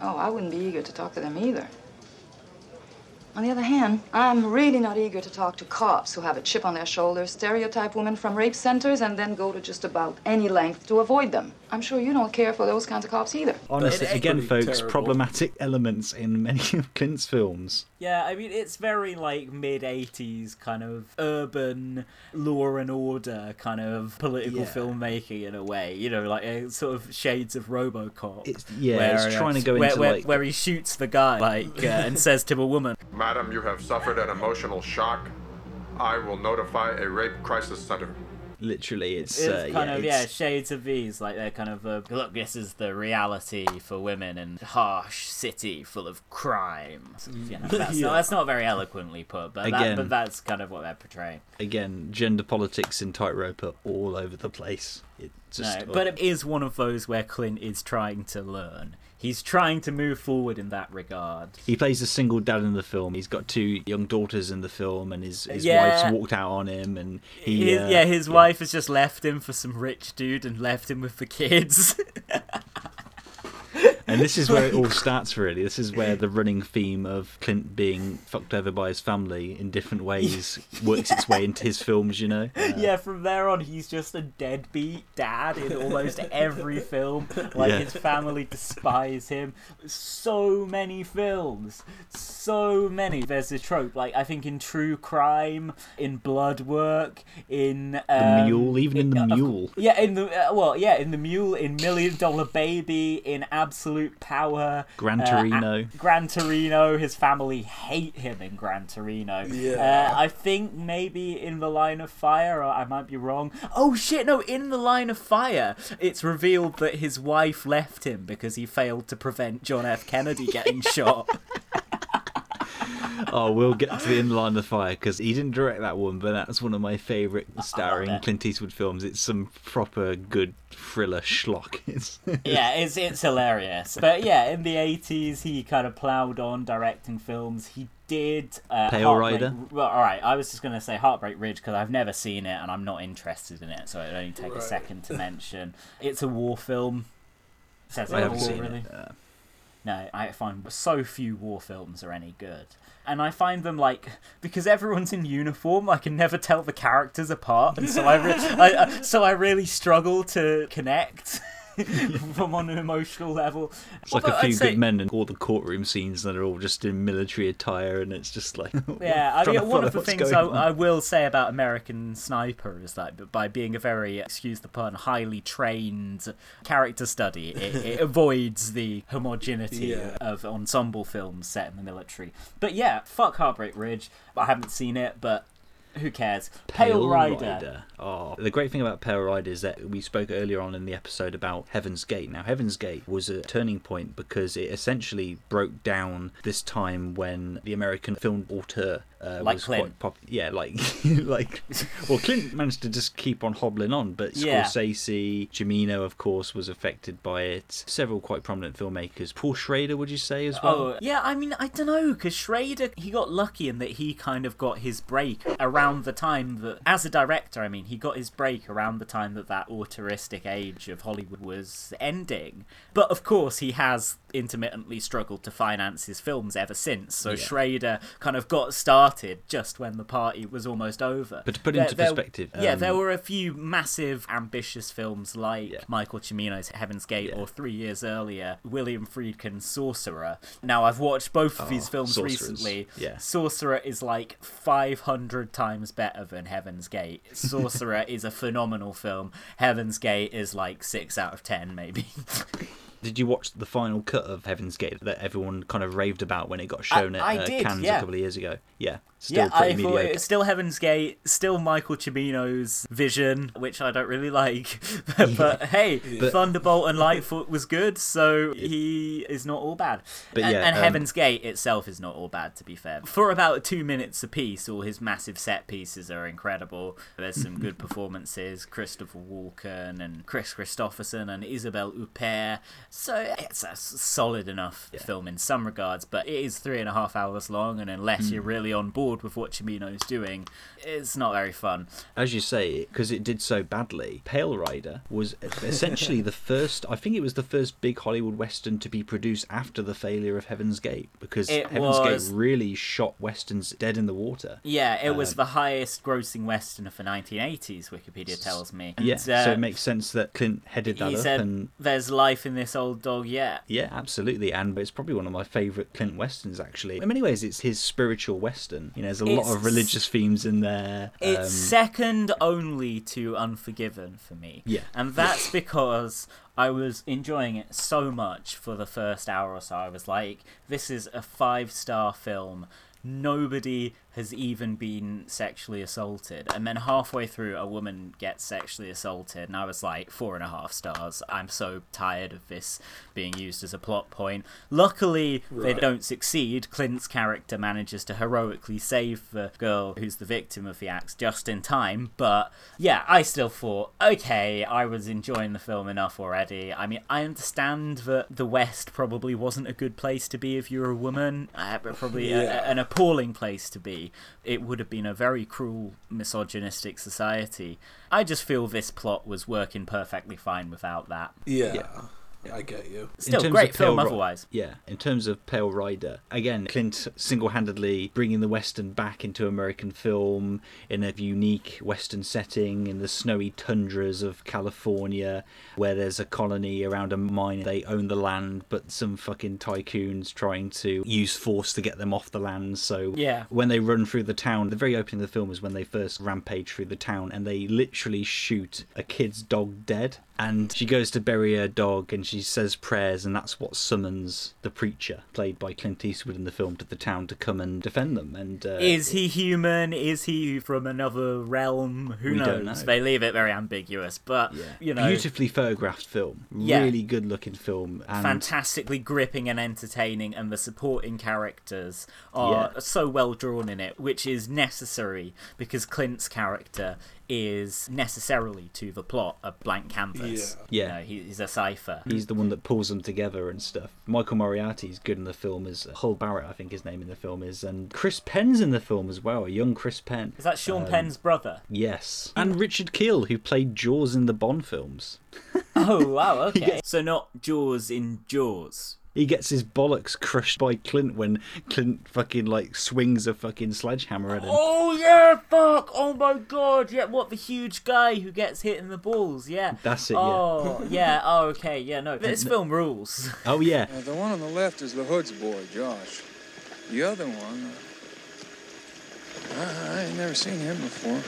Oh, I wouldn't be eager to talk to them either. On the other hand, I'm really not eager to talk to cops who have a chip on their shoulder, stereotype women from rape centers, and then go to just about any length to avoid them. I'm sure you don't care for those kinds of cops either. Honestly, again, folks, terrible. problematic elements in many of Clint's films. Yeah, I mean, it's very like mid 80s kind of urban law and order kind of political Yeah. filmmaking in a way. You know, like uh, sort of shades of Robocop. yeah, it's uh, trying to go where, into, where, like- where he shoots the guy like uh, and says to a woman, [laughs] Madam, you have suffered an emotional shock. I will notify a rape crisis center. Literally, it's, It's uh, kind yeah, of it's- yeah, shades of these. Like they're kind of uh, look. This is the reality for women in harsh city full of crime. You know, [laughs] that's, Yeah. not, that's not very eloquently put, but that, Again. but that's kind of what they're portraying. again, gender politics in Tightrope are all over the place. It just no, but it is one of those where Clint is trying to learn. He's trying to move forward in that regard. He plays a single dad in the film. He's got two young daughters in the film, and his, his Yeah. wife's walked out on him, and he His- uh, yeah, his wife has just left him for some rich dude and left him with the kids. [laughs] And this is where it all [laughs] starts, really. This is where the running theme of Clint being fucked over by his family in different ways [laughs] works its way into his films, you know? Uh, yeah, from there on, he's just a deadbeat dad in almost every [laughs] film. Like, Yeah. his family despise him. So many films. So many. There's a trope, like, I think in True Crime, in Blood Work, in. The um, Mule, even in The of- Mule. Yeah, in the. Uh, well, yeah, in The Mule, in Million Dollar Baby, in Absolute Power. Gran uh, Torino. a- Gran Torino, his family hate him in Gran Torino. Yeah. Uh, I think maybe in The Line of Fire, or I might be wrong. Oh shit, no, in The Line of Fire, it's revealed that his wife left him because he failed to prevent John F. Kennedy getting [laughs] shot. [laughs] Oh, we'll get to the In Line of Fire because he didn't direct that one, but that's one of my favourite starring. Clint Eastwood films. It's some proper good thriller schlock. [laughs] It's yeah, it's it's hilarious. But yeah, in the eighties, he kind of ploughed on directing films. He did uh, Pale Heartbreak- Rider? Well, all right, I was just gonna say Heartbreak Ridge because I've never seen it and I'm not interested in it, so it'd only take a second to mention. It's a war film. Says I it haven't all, seen really. it. Uh, No, I find so few war films are any good. And I find them like because everyone's in uniform, I can never tell the characters apart, and so I, re- [laughs] I uh, so I really struggle to connect [laughs] from on an emotional level. It's like a few I'd say- good men and all the courtroom scenes that are all just in military attire, and it's just like Yeah, [laughs] I mean, one of the things I. I will say about American Sniper is that by being a very, excuse the pun, highly trained character study, it, it [laughs] avoids the homogeneity Yeah. of ensemble films set in the military. But yeah, fuck Heartbreak Ridge. I haven't seen it, but who cares? Pale, Rider. Oh, the great thing about Pale Rider is that we spoke earlier on in the episode about Heaven's Gate. Now, Heaven's Gate was a turning point because it essentially broke down this time when the American film auteur uh, Like Clint. Yeah, like [laughs] like well, Clint managed to just keep on hobbling on, but Yeah. Scorsese, Cimino, of course, was affected by it. Several quite prominent filmmakers. Paul Schrader, would you say as well? Oh, yeah, I mean, I don't know, because Schrader, he got lucky in that he kind of got his break around the time that, as a director, I mean, he got his break around the time that that autoristic age of Hollywood was ending. But of course, he has intermittently struggled to finance his films ever since, so Yeah. Schrader kind of got started just when the party was almost over. But to put There- into there- perspective, yeah, um, there were a few massive, ambitious films like Michael Cimino's Heaven's Gate, or three years earlier, William Friedkin's Sorcerer. Now, I've watched both of these Oh, films Sorcerers, recently. yeah. Sorcerer is like 500 times better than Heaven's Gate. [laughs] Sorcerer is a phenomenal film. Heaven's Gate is like 6 out of 10, maybe. [laughs] Did you watch the final cut of Heaven's Gate that everyone kind of raved about when it got shown I at uh, did, Cannes yeah. a couple of years ago? Yeah, still yeah, I thought mediocre. it's still Heaven's Gate, still Michael Cimino's vision, which I don't really [laughs] like. [laughs] but hey, But- Thunderbolt and Lightfoot was good, so he is not all bad. But and, yeah, and um, Heaven's Gate itself is not all bad, to be fair. For about two minutes apiece, all his massive set pieces are incredible. There's some good [laughs] performances, Christopher Walken and Kris Kristofferson and Isabelle Huppert. So it's a solid enough film in some regards, but it is three and a half hours long, and unless Hmm. you're really on board with what Cimino's doing, it's not very fun. As you say, because it did so badly, Pale Rider was essentially [laughs] the first. I think it was the first big Hollywood western to be produced after the failure of Heaven's Gate, because It Heaven's was- Gate really shot westerns dead in the water. Yeah, it was Um, the highest grossing western of the 1980s, Wikipedia tells me. And, yeah, uh, so it makes sense that Clint headed that he up, said, and "There's life in this old dog yet." Yeah, absolutely, and it's probably one of my favourite Clint westerns. Actually, in many ways, it's his spiritual western. You know, there's a lot of religious themes in there. It's um, second only to Unforgiven for me. Yeah. And that's because I was enjoying it so much for the first hour or so. I was like, this is a five star film nobody has even been sexually assaulted. And then halfway through, a woman gets sexually assaulted, and I was like, four and a half stars. I'm so tired of this being used as a plot point. Luckily, they don't succeed. Clint's character manages to heroically save the girl who's the victim of the acts just in time. But yeah, I still thought, okay, I was enjoying the film enough already. I mean, I understand that the West probably wasn't a good place to be if you're a woman, uh, but probably a- Yeah. an appalling place to be. It would have been a very cruel, misogynistic society. I just feel this plot was working perfectly fine without that. Yeah. I get you. Still, terms great of Pale film Ri- otherwise. Yeah, in terms of Pale Rider, again, Clint single-handedly bringing the western back into American film in a unique western setting in the snowy tundras of California, where there's a colony around a mine. They own the land, but some fucking tycoons trying to use force to get them off the land. So Yeah. when they run through the town, the very opening of the film is when they first rampage through the town, and they literally shoot a kid's dog dead. And she goes to bury her dog, and she says prayers, and that's what summons the preacher, played by Clint Eastwood in the film, to the town to come and defend them. And uh, Is he human? Is he from another realm? Who knows? know. They leave it very ambiguous, but you know, beautifully photographed film, Yeah. really good looking film, and fantastically gripping and entertaining, and the supporting characters are Yeah. so well drawn in it, which is necessary because Clint's character is necessarily to the plot a blank canvas. Yeah. You know, he's a cipher. He's the one that pulls them together and stuff. Michael Moriarty's good in the film as Hull Barrett, I think his name in the film is, and Chris Penn's in the film as well, a young Chris Penn. Is that Sean Um, Penn's brother? Yes, and Richard Kiel, who played Jaws in the Bond films. [laughs] Oh wow, [laughs] okay. So not Jaws in Jaws. He gets his bollocks crushed by Clint when Clint fucking like swings a fucking sledgehammer at him. Oh yeah, fuck! Oh my god, yeah, what the huge guy who gets hit in the balls, yeah. That's it, yeah. Oh yeah, oh okay, yeah, no. This film rules. Oh yeah, Uh, the one on the left is the Hood's boy, Josh. The other one, uh, I, I ain't never seen him before.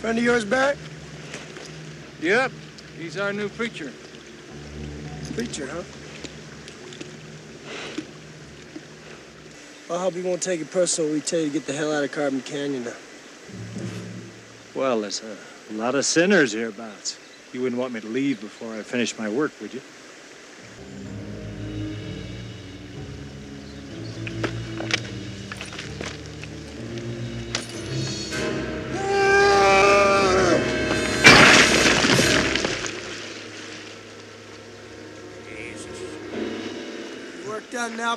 Friend of yours back? Yep, he's our new preacher. Preacher, huh? I hope you won't take it personal we tell you to get the hell out of Carbon Canyon now. Well, there's a lot of sinners hereabouts. You wouldn't want me to leave before I finish my work, would you?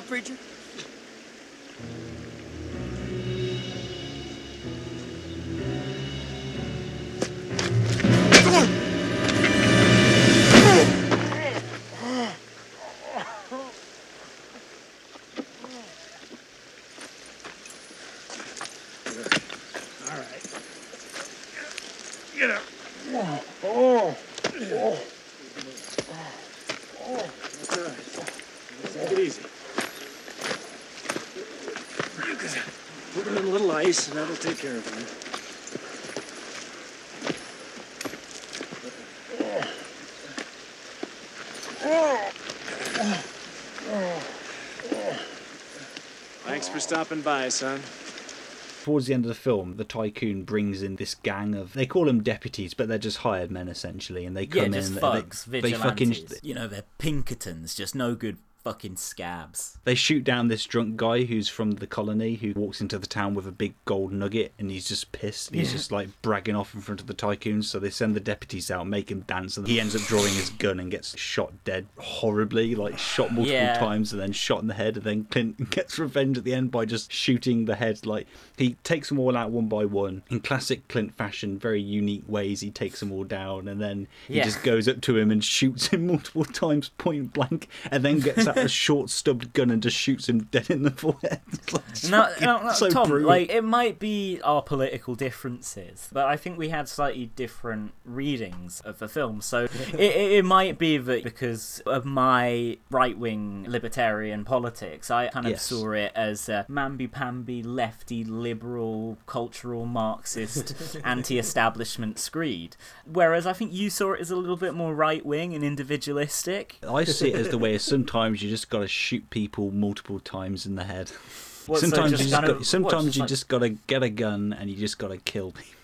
Preacher? Take care of it. Thanks for stopping by, son. towards the end of the film, the tycoon brings in this gang of they call them deputies, but they're just hired men essentially, and they Yeah, come just in. thugs, they, they fucking you know, they're Pinkertons, just no good fucking scabs. They shoot down this drunk guy who's from the colony who walks into the town with a big gold nugget and he's just pissed. He's Yeah. just like bragging off in front of the tycoons. So they send the deputies out, make him dance, and he ends up drawing his gun and gets shot dead horribly, like shot multiple Yeah. times and then shot in the head. And then Clint [laughs] gets revenge at the end by just shooting the head. Like he takes them all out one by one in classic Clint fashion, very unique ways. He takes them all down and then he Yeah. just goes up to him and shoots him [laughs] multiple times point blank and then gets [laughs] out a short stubbed gun and just shoots him dead in the [laughs] forehead. Like, No, no, no, so Tom. brutal. Like it might be our political differences, but I think we had slightly different readings of the film. So [laughs] it, it, it might be that because of my right-wing libertarian politics, I kind of Yes. saw it as a mamby-pamby, lefty, liberal, cultural, Marxist, [laughs] anti-establishment screed. Whereas I think you saw it as a little bit more right-wing and individualistic. I see it as the way sometimes you you just got to shoot people multiple times in the head. What, so sometimes just you just got, of- sometimes what, you like- just got to get a gun and you just got to kill people.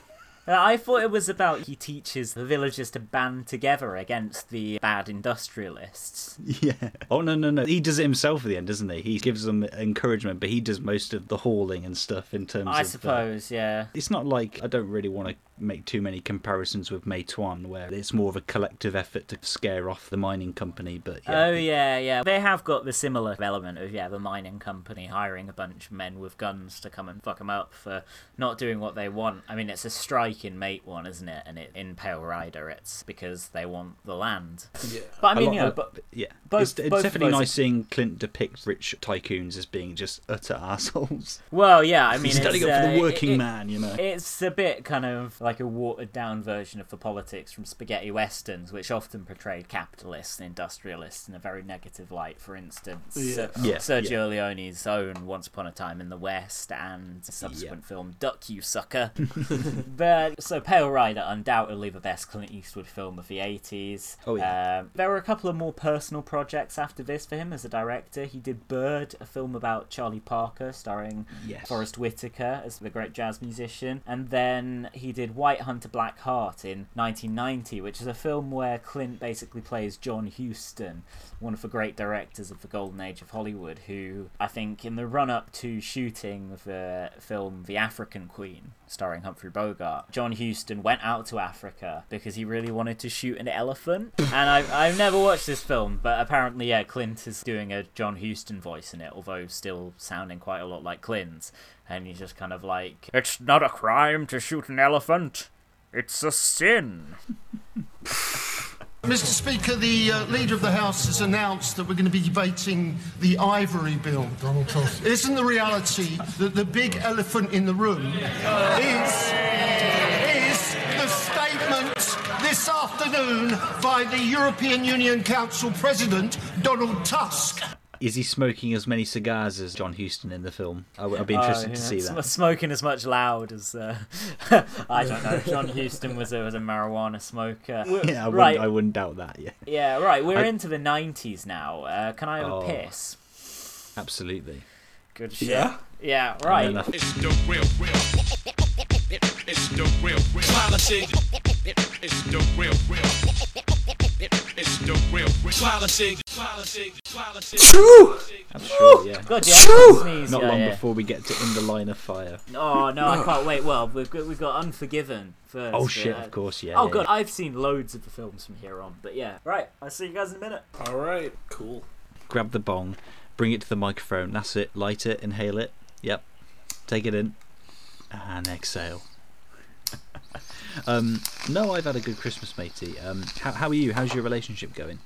Uh, I thought it was about he teaches the villagers to band together against the bad industrialists. [laughs] Yeah. Oh no no no! He does it himself at the end, doesn't he? He gives them encouragement, but he does most of the hauling and stuff in terms I of. uh, suppose, yeah. It's not like I don't really want to make too many comparisons with Matewan, where it's more of a collective effort to scare off the mining company. But yeah, Oh yeah, yeah. They have got the similar element of yeah, the mining company hiring a bunch of men with guns to come and fuck them up for not doing what they want. I mean, it's a strike in Matewan, isn't it? And it, in Pale Rider, it's because they want the land. Yeah. But I mean, lot you know, of- but yeah, both- it's, it's both definitely those- nice seeing Clint depict rich tycoons as being just utter [laughs] assholes. Well, yeah, I mean, standing it's, up for uh, the working it- man, you know. It's a bit kind of like a watered down version of the politics from spaghetti westerns, which often portrayed capitalists and industrialists in a very negative light. For instance, Yeah. Sir- Yeah, Sergio Leone's own Once Upon a Time in the West and the subsequent film Duck You Sucker. [laughs] but so Pale Rider, undoubtedly the best Clint Eastwood film of the 80s. Oh, yeah. Um, there were a couple of more personal projects after this for him as a director. He did Bird, a film about Charlie Parker, starring Yes. Forest Whitaker as the great jazz musician. And then he did White Hunter Black Heart in 1990, which is a film where Clint basically plays John Huston, one of the great directors of the golden age of Hollywood, who I think in the run up to shooting the film The African Queen, starring Humphrey Bogart, John Huston went out to Africa because he really wanted to shoot an elephant. [laughs] and I've, I've never watched this film, but apparently, yeah, Clint is doing a John Huston voice in it, although still sounding quite a lot like Clint. And he's just kind of like, It's not a crime to shoot an elephant, it's a sin. [laughs] Mr. Speaker, the uh, Leader of the House has announced that we're going to be debating the Ivory Bill. Donald Tusk. Isn't the reality that the big elephant in the room is, is the statement this afternoon by the European Union Council President, Donald Tusk? Is he smoking as many cigars as John Huston in the film? I, would be Oh, interested yeah, to see sm- that. Smoking as much loud as uh, [laughs] I don't know. John Huston was a was a marijuana smoker. We're- [laughs] Yeah, I wouldn't, right. I wouldn't doubt that. Yeah, Yeah, right. We're I- into the nineties now. Uh, can I have Oh. a piss? absolutely. Good shit. Yeah? Yeah. Right. It's the real, real. It's the real, real. It's the real, real. It's the real, real. Quality. Quality. Quality. True. Yeah. God, yeah. Shoo! Sneeze, Not yeah, long yeah. before we get to In the Line of Fire. Oh no, I can't wait. Well, we've got, we've got Unforgiven first. Oh shit! uh, Of course, yeah. oh yeah, god. I've seen loads of the films from here on. But yeah, right. I'll see you guys in a minute. All right. Cool. Grab the bong, bring it to the microphone. That's it. Light it, inhale it. Yep. Take it in, and exhale. Um, no, I've had a good Christmas, matey. Um, how, how are you? How's your relationship going?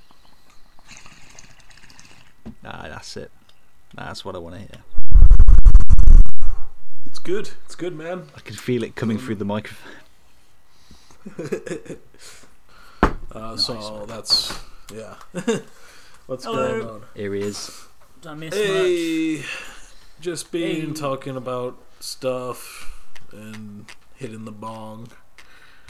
Ah, that's it. That's what I want to hear. It's good. It's good, man. I can feel it coming through the microphone. [laughs] [laughs] Uh, so that's yeah. [laughs] What's Hello. going on? Here he is. Did I miss Hey, just being Hey. talking about stuff and hitting the bong.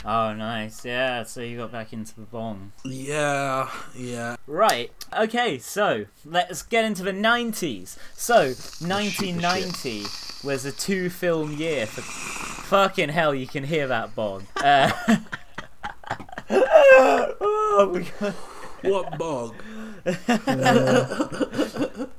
Oh, nice. Yeah. So you got back into the bong. Yeah, yeah. Right. Okay. So let's get into the nineties. So 1990 was a two-film year for. Fucking hell! You can hear that bong. Uh, [laughs] oh, we got... [laughs] What bong? [laughs]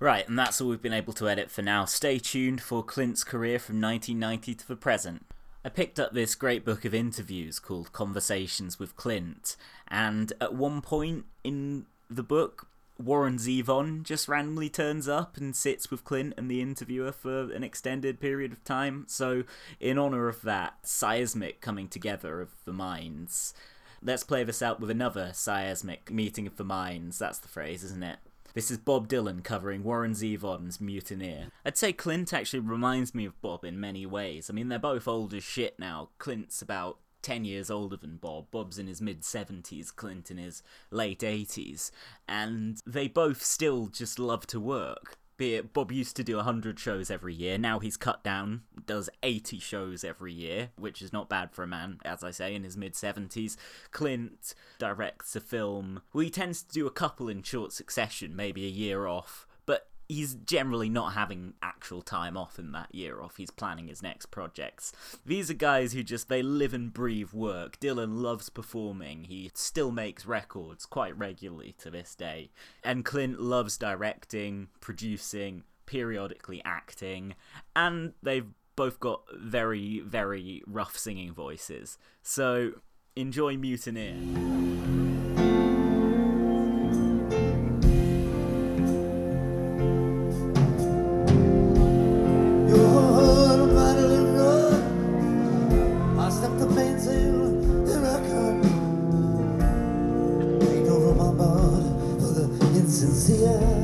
Right, and that's all we've been able to edit for now. Stay tuned for Clint's career from 1990 to the present. I picked up this great book of interviews called Conversations with Clint, and at one point in the book, Warren Zevon just randomly turns up and sits with Clint and the interviewer for an extended period of time. So, in honor of that seismic coming together of the minds, let's play this out with another seismic meeting of the minds. That's the phrase, isn't it? This is Bob Dylan covering Warren Zevon's Mutineer. I'd say Clint actually reminds me of Bob in many ways. I mean, they're both old as shit now. Clint's about 10 years older than Bob. Bob's in his mid 70s, Clint in his late 80s. And they both still just love to work. Be it Bob used to do 100 shows every year. Now he's cut down, does 80 shows every year, which is not bad for a man, as I say, in his mid 70s. Clint directs a film. Well, he tends to do a couple in short succession, maybe a year off, he's generally not having actual time off in that year off. He's planning his next projects. These are guys who just they live and breathe work. Dylan loves performing. He still makes records quite regularly to this day. And Clint loves directing, producing, periodically acting, and they've both got very very rough singing voices. So enjoy Mutineer. Insincere.